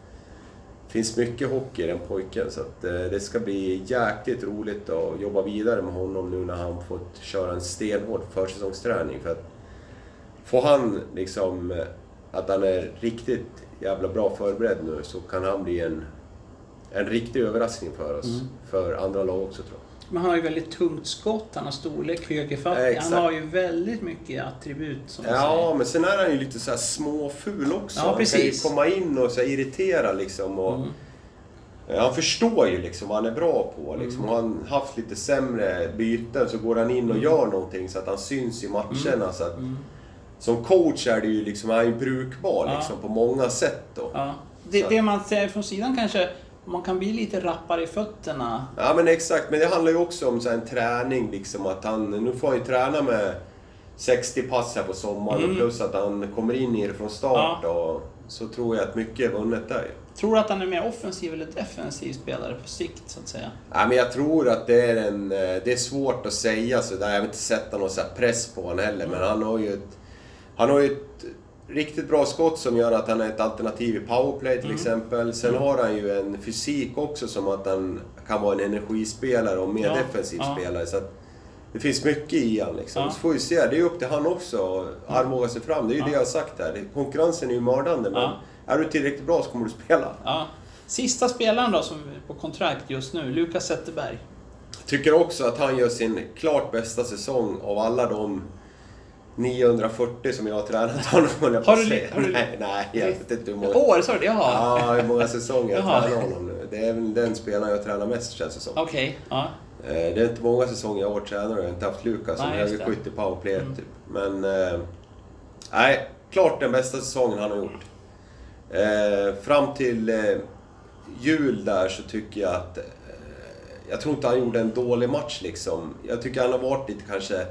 Speaker 2: det finns mycket hockey i den pojken så att, eh, det ska bli jäkligt roligt att jobba vidare med honom nu när han fått köra en stenhård försäsongsträning. För att får han liksom att han är riktigt jävla bra förberedd nu så kan han bli en, en riktig överraskning för oss.
Speaker 1: Mm.
Speaker 2: För andra lag också tror jag.
Speaker 1: Men han har ju väldigt tungt skott, han har storlek, högerfattig. Han har ju väldigt mycket attribut som
Speaker 2: Ja,
Speaker 1: säger.
Speaker 2: men sen är han ju lite så här småful också.
Speaker 1: Ja,
Speaker 2: han kan ju komma in och så irritera liksom. Och,
Speaker 1: Mm.
Speaker 2: Ja, Han förstår ju liksom vad han är bra på. Liksom.
Speaker 1: Mm.
Speaker 2: Har han haft lite sämre byten så går han in och gör någonting så att han syns i matcherna. Så att,
Speaker 1: Mm.
Speaker 2: Som coach är det ju liksom, han är brukbar
Speaker 1: Ja.
Speaker 2: liksom, på många sätt. Då.
Speaker 1: Ja. Det, det man ser från sidan kanske, man kan bli lite rappare i fötterna.
Speaker 2: Ja men exakt, men det handlar ju också om så här, en träning liksom att han, nu får han ju träna med 60 pass här på sommaren
Speaker 1: Mm.
Speaker 2: och plus att han kommer in i det från start och så tror jag att mycket är vunnet där.
Speaker 1: Tror du att han är mer offensiv eller defensiv spelare på sikt, så att säga?
Speaker 2: Ja, men jag tror att det är, en, eh, det är svårt att säga så där. Jag vill inte sätta någon så press på honom heller, men han har ju ett, han har ju ett riktigt bra skott som gör att han är ett alternativ i powerplay till exempel. Sen har han ju en fysik också som att han kan vara en energispelare och mer
Speaker 1: Ja,
Speaker 2: defensiv
Speaker 1: ja.
Speaker 2: spelare. Så det finns mycket i han liksom.
Speaker 1: Ja.
Speaker 2: Så får vi se. Det är upp till han också att armbåga sig fram. Det är ju det jag har sagt här. Konkurrensen är ju mördande, men är du tillräckligt bra så kommer du spela.
Speaker 1: Sista spelaren då, som är på kontrakt just nu, Lukas Zetterberg.
Speaker 2: Tycker också att han gör sin klart bästa säsong av alla de 940 som jag har tränat honom, höll jag på
Speaker 1: Har
Speaker 2: att
Speaker 1: du-
Speaker 2: säga.
Speaker 1: har du-
Speaker 2: Nej, nej, jag vet inte hur många...
Speaker 1: År, sa du? Jaha.
Speaker 2: Ja, hur många säsonger jag
Speaker 1: Jaha.
Speaker 2: tränar honom nu. Det är väl den spelaren jag tränar mest känns det som.
Speaker 1: Okej, ja.
Speaker 2: Eh, Det är inte många säsonger jag har varit tränare och jag har inte haft Lukas som högerskytt i powerplay
Speaker 1: Mm.
Speaker 2: typ. Men... Eh, nej, klart den bästa säsongen han har gjort. Eh, fram till jul där så tycker jag att... Jag tror inte han gjorde en dålig match liksom. Jag tycker han har varit lite kanske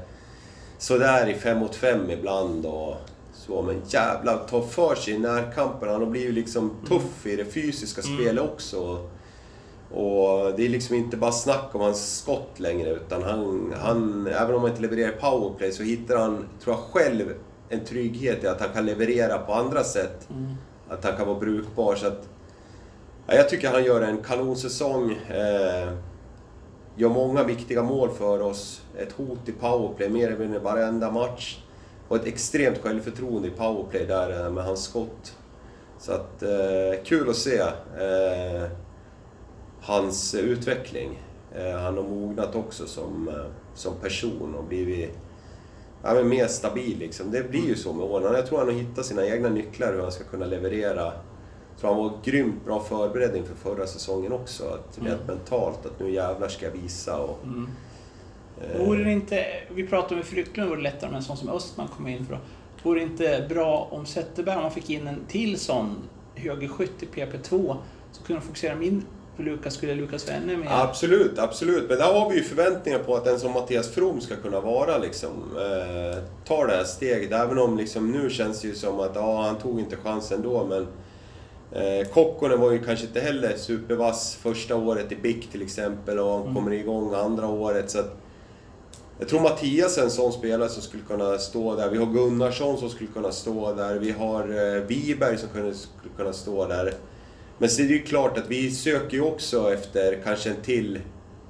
Speaker 2: sådär i fem mot fem ibland och så. Men jävlar, ta för sig i närkampen. Han har blivit liksom tuff i det fysiska
Speaker 1: Mm.
Speaker 2: spelet också. Och det är liksom inte bara snack om hans skott längre utan han, han även om han inte levererar powerplay så hittar han, tror jag själv, en trygghet i att han kan leverera på andra sätt.
Speaker 1: Mm.
Speaker 2: Att han kan vara brukbar. Så att, ja, jag tycker han gör en kanonsäsong. Eh, gör många viktiga mål för oss. Ett hot i powerplay mer eller mindre varenda match. Och ett extremt självförtroende i powerplay där eh, med hans skott. Så att, eh, kul att se eh, hans utveckling. Eh, han har mognat också som, eh, som person och blivit ja, men mer stabil. Liksom. Det blir ju så med åren. Jag tror han har hittat sina egna nycklar hur han ska kunna leverera. Tror han var grymt bra förberedd inför förra säsongen också. Att
Speaker 1: Mm.
Speaker 2: Rent mentalt, att nu jävlar ska jag visa. Och,
Speaker 1: Mm.
Speaker 2: eh,
Speaker 1: Vore det inte, vi pratade om i Frycklund, vore det lättare om en sån som Östman kom in för då. Vore det inte bra om Zetterberg, om man fick in en till sån högerskytt i PP2, så kunde de fokusera mindre på Lukas, skulle Lukas vara ännu mer...
Speaker 2: Absolut, absolut. Men där har vi ju förväntningar på att en som Mattias From ska kunna vara liksom, eh, ta det här steget. Även om liksom, nu känns det ju som att ja, han tog inte chansen då, men eh, Kokkonen var ju kanske inte heller supervass första året i BIK till exempel och
Speaker 1: Mm.
Speaker 2: kommer igång andra året. Så att, jag tror Mattias är en sån spelare som skulle kunna stå där. Vi har Gunnarsson som skulle kunna stå där. Vi har eh, Wiberg som kunde, skulle kunna stå där. Men så är det ju klart att vi söker ju också efter kanske en till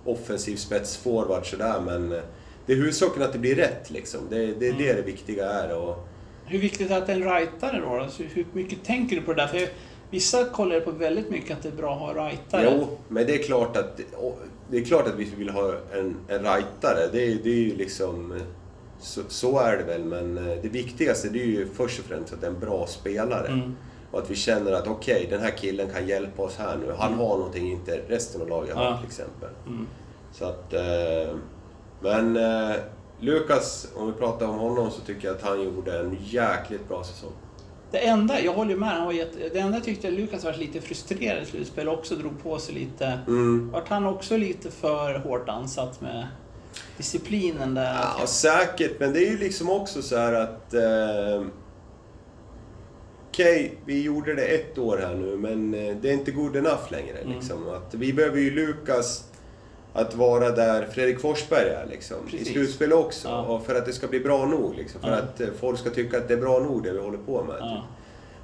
Speaker 2: offensiv spetsforward sådär men eh, det är huvudsaken att det blir rätt liksom. Det, det är det det viktiga är. Och,
Speaker 1: Hur viktigt är det att det en rightare då? Alltså, hur mycket tänker du på det där? För vissa kollar på väldigt mycket att det är bra att ha rightare.
Speaker 2: jo, men det är klart att, det är klart att vi vill ha en, en rightare. Det, är- det är ju liksom... Så, så är det väl, men eh, det viktigaste det är ju först och främst att det är en bra spelare.
Speaker 1: Mm.
Speaker 2: Och att vi känner att okej, den här killen kan hjälpa oss här nu. Han har någonting inte resten av laget har
Speaker 1: Ja.
Speaker 2: till exempel.
Speaker 1: Mm.
Speaker 2: Så att... Eh, men eh, Lukas, om vi pratar om honom så tycker jag att han gjorde en jäkligt bra säsong.
Speaker 1: Det enda, jag håller ju med, han var jätte, det enda jag tyckte Lukas var lite frustrerad i slutspel också drog på sig lite.
Speaker 2: Mm.
Speaker 1: Vart han också lite för hårt ansatt med disciplinen där?
Speaker 2: Ja, säkert, men det är ju liksom också så här att... Eh, Okej, vi gjorde det ett år här nu, men eh, det är inte good enough längre.
Speaker 1: Mm.
Speaker 2: Liksom. Att vi behöver ju Lukas att vara där Fredrik Forsberg är liksom, i slutspel också.
Speaker 1: Ja.
Speaker 2: Och för att det ska bli bra nog. Liksom, för
Speaker 1: Ja.
Speaker 2: att eh, folk ska tycka att det är bra nog det vi håller på med.
Speaker 1: Ja.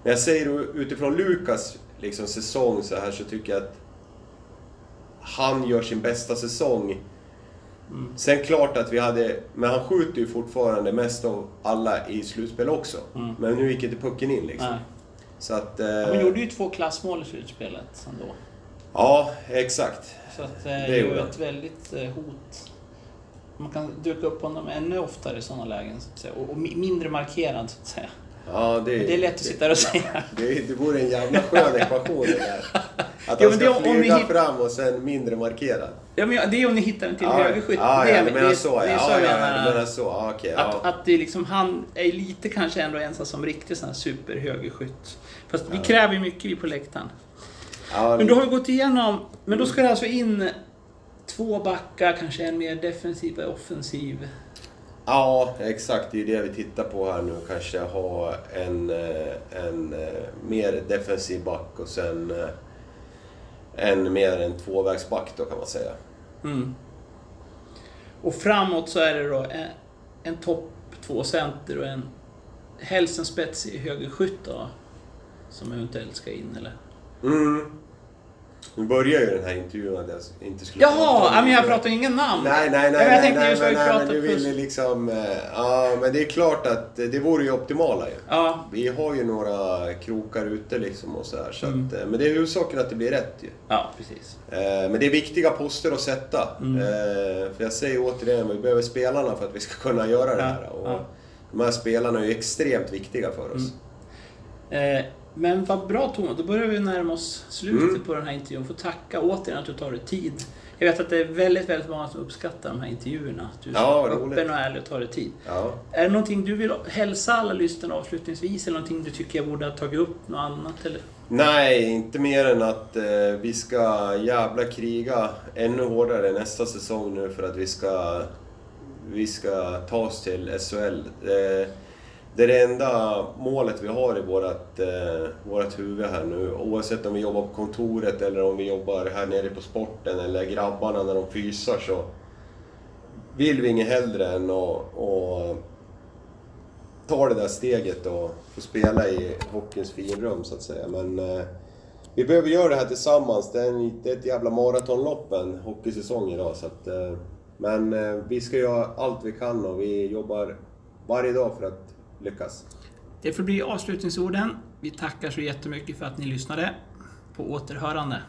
Speaker 2: Men jag säger utifrån Lukas liksom, säsong så här så tycker jag att han gör sin bästa säsong.
Speaker 1: Mm.
Speaker 2: Sen klart att vi hade, men han skjuter ju fortfarande mest av alla i slutspel också.
Speaker 1: Mm.
Speaker 2: Men nu gick inte pucken in liksom.
Speaker 1: Nej.
Speaker 2: Så att... Eh,
Speaker 1: men gjorde ju två klassmål i slutspelet ändå.
Speaker 2: Ja, exakt.
Speaker 1: Så att eh,
Speaker 2: Det
Speaker 1: det är ju ett väldigt eh, hot. Man kan duka upp honom ännu oftare i sådana lägen, så att säga. Och, och mi- mindre markerad, så att säga.
Speaker 2: Ja, det,
Speaker 1: det är lätt att sitta där och säga.
Speaker 2: Det, det vore en jävla skön ekvation det där. Att han
Speaker 1: det
Speaker 2: ska
Speaker 1: är om- om
Speaker 2: flyga
Speaker 1: hitt-
Speaker 2: fram och sen mindre markerad.
Speaker 1: Ja, men det är om ni hittar en till
Speaker 2: ja,
Speaker 1: högerskytt.
Speaker 2: Ja,
Speaker 1: det,
Speaker 2: ja,
Speaker 1: är-
Speaker 2: du
Speaker 1: det,
Speaker 2: menar
Speaker 1: är-
Speaker 2: så.
Speaker 1: Det är
Speaker 2: Ja,
Speaker 1: så
Speaker 2: ja,
Speaker 1: jag
Speaker 2: ja,
Speaker 1: menar.
Speaker 2: så. Ja, okej.
Speaker 1: Att,
Speaker 2: ja.
Speaker 1: att det är liksom, han är lite kanske ändå ensam som riktig sån här superhögerskytt. Fast vi kräver ju mycket vi på läktaren.
Speaker 2: Ja,
Speaker 1: Men då har vi gått igenom, men då ska det alltså in två backar, kanske en mer defensiv och offensiv.
Speaker 2: Ja, exakt. Det är det vi tittar på här nu. Kanske ha en, eh, en eh, mer defensiv back och sen eh, en mer en tvåvägsback då kan man säga.
Speaker 1: Mm. Och framåt så är det då en, en topp två center och en helst en spetsig högerskytt då. Som eventuellt ska in eller?
Speaker 2: Mm. Nu börjar ju den här intervjun att jag inte skulle
Speaker 1: Jaha! men jag pratar ingen namn.
Speaker 2: Nej, nej, nej,
Speaker 1: men jag
Speaker 2: nej,
Speaker 1: tänkte
Speaker 2: nej,
Speaker 1: just vi
Speaker 2: nej, men du ville liksom... eh, Ja, men det är klart att det vore ju optimala ju.
Speaker 1: Ja,
Speaker 2: Vi har ju några krokar ute liksom och så här, så
Speaker 1: Mm.
Speaker 2: att, eh, Men det är huvudsaken att det blir rätt ju.
Speaker 1: ja precis.
Speaker 2: Eh, Men det är viktiga poster att sätta.
Speaker 1: Mm.
Speaker 2: För jag säger återigen, vi behöver spelarna för att vi ska kunna göra det
Speaker 1: Ja,
Speaker 2: här. Och
Speaker 1: ja.
Speaker 2: De här spelarna är ju extremt viktiga för oss.
Speaker 1: Mm. Men vad bra Thomas, då börjar vi närma oss slutet
Speaker 2: Mm.
Speaker 1: på den här intervjun. Får tacka återigen att du tar dig tid. Jag vet att det är väldigt, väldigt många som uppskattar de här intervjuerna. Att du är
Speaker 2: Ja,
Speaker 1: öppen och ärlig och tar dig tid.
Speaker 2: Ja.
Speaker 1: Är det någonting du vill hälsa alla lyssnare avslutningsvis? Eller någonting du tycker jag borde ha tagit upp? Något annat? Eller?
Speaker 2: Nej, inte mer än att eh, vi ska jävla kriga ännu hårdare nästa säsong nu för att vi ska, vi ska ta oss till SHL. Eh, det är det enda målet vi har i vårt, eh, vårat huvud här nu. Oavsett om vi jobbar på kontoret eller om vi jobbar här nere på sporten eller grabbarna när de fysar så vill vi inget hellre än att, att ta det där steget och få spela i hockeyns finrum så att säga. Men eh, vi behöver göra det här tillsammans. Det är, en, det är ett jävla maratonlopp en hockeysäsong idag. Så att, eh, men eh, vi ska göra allt vi kan och vi jobbar varje dag för att lyckas.
Speaker 1: Det får bli avslutningsorden. Vi tackar så jättemycket för att ni lyssnade. På återhörande.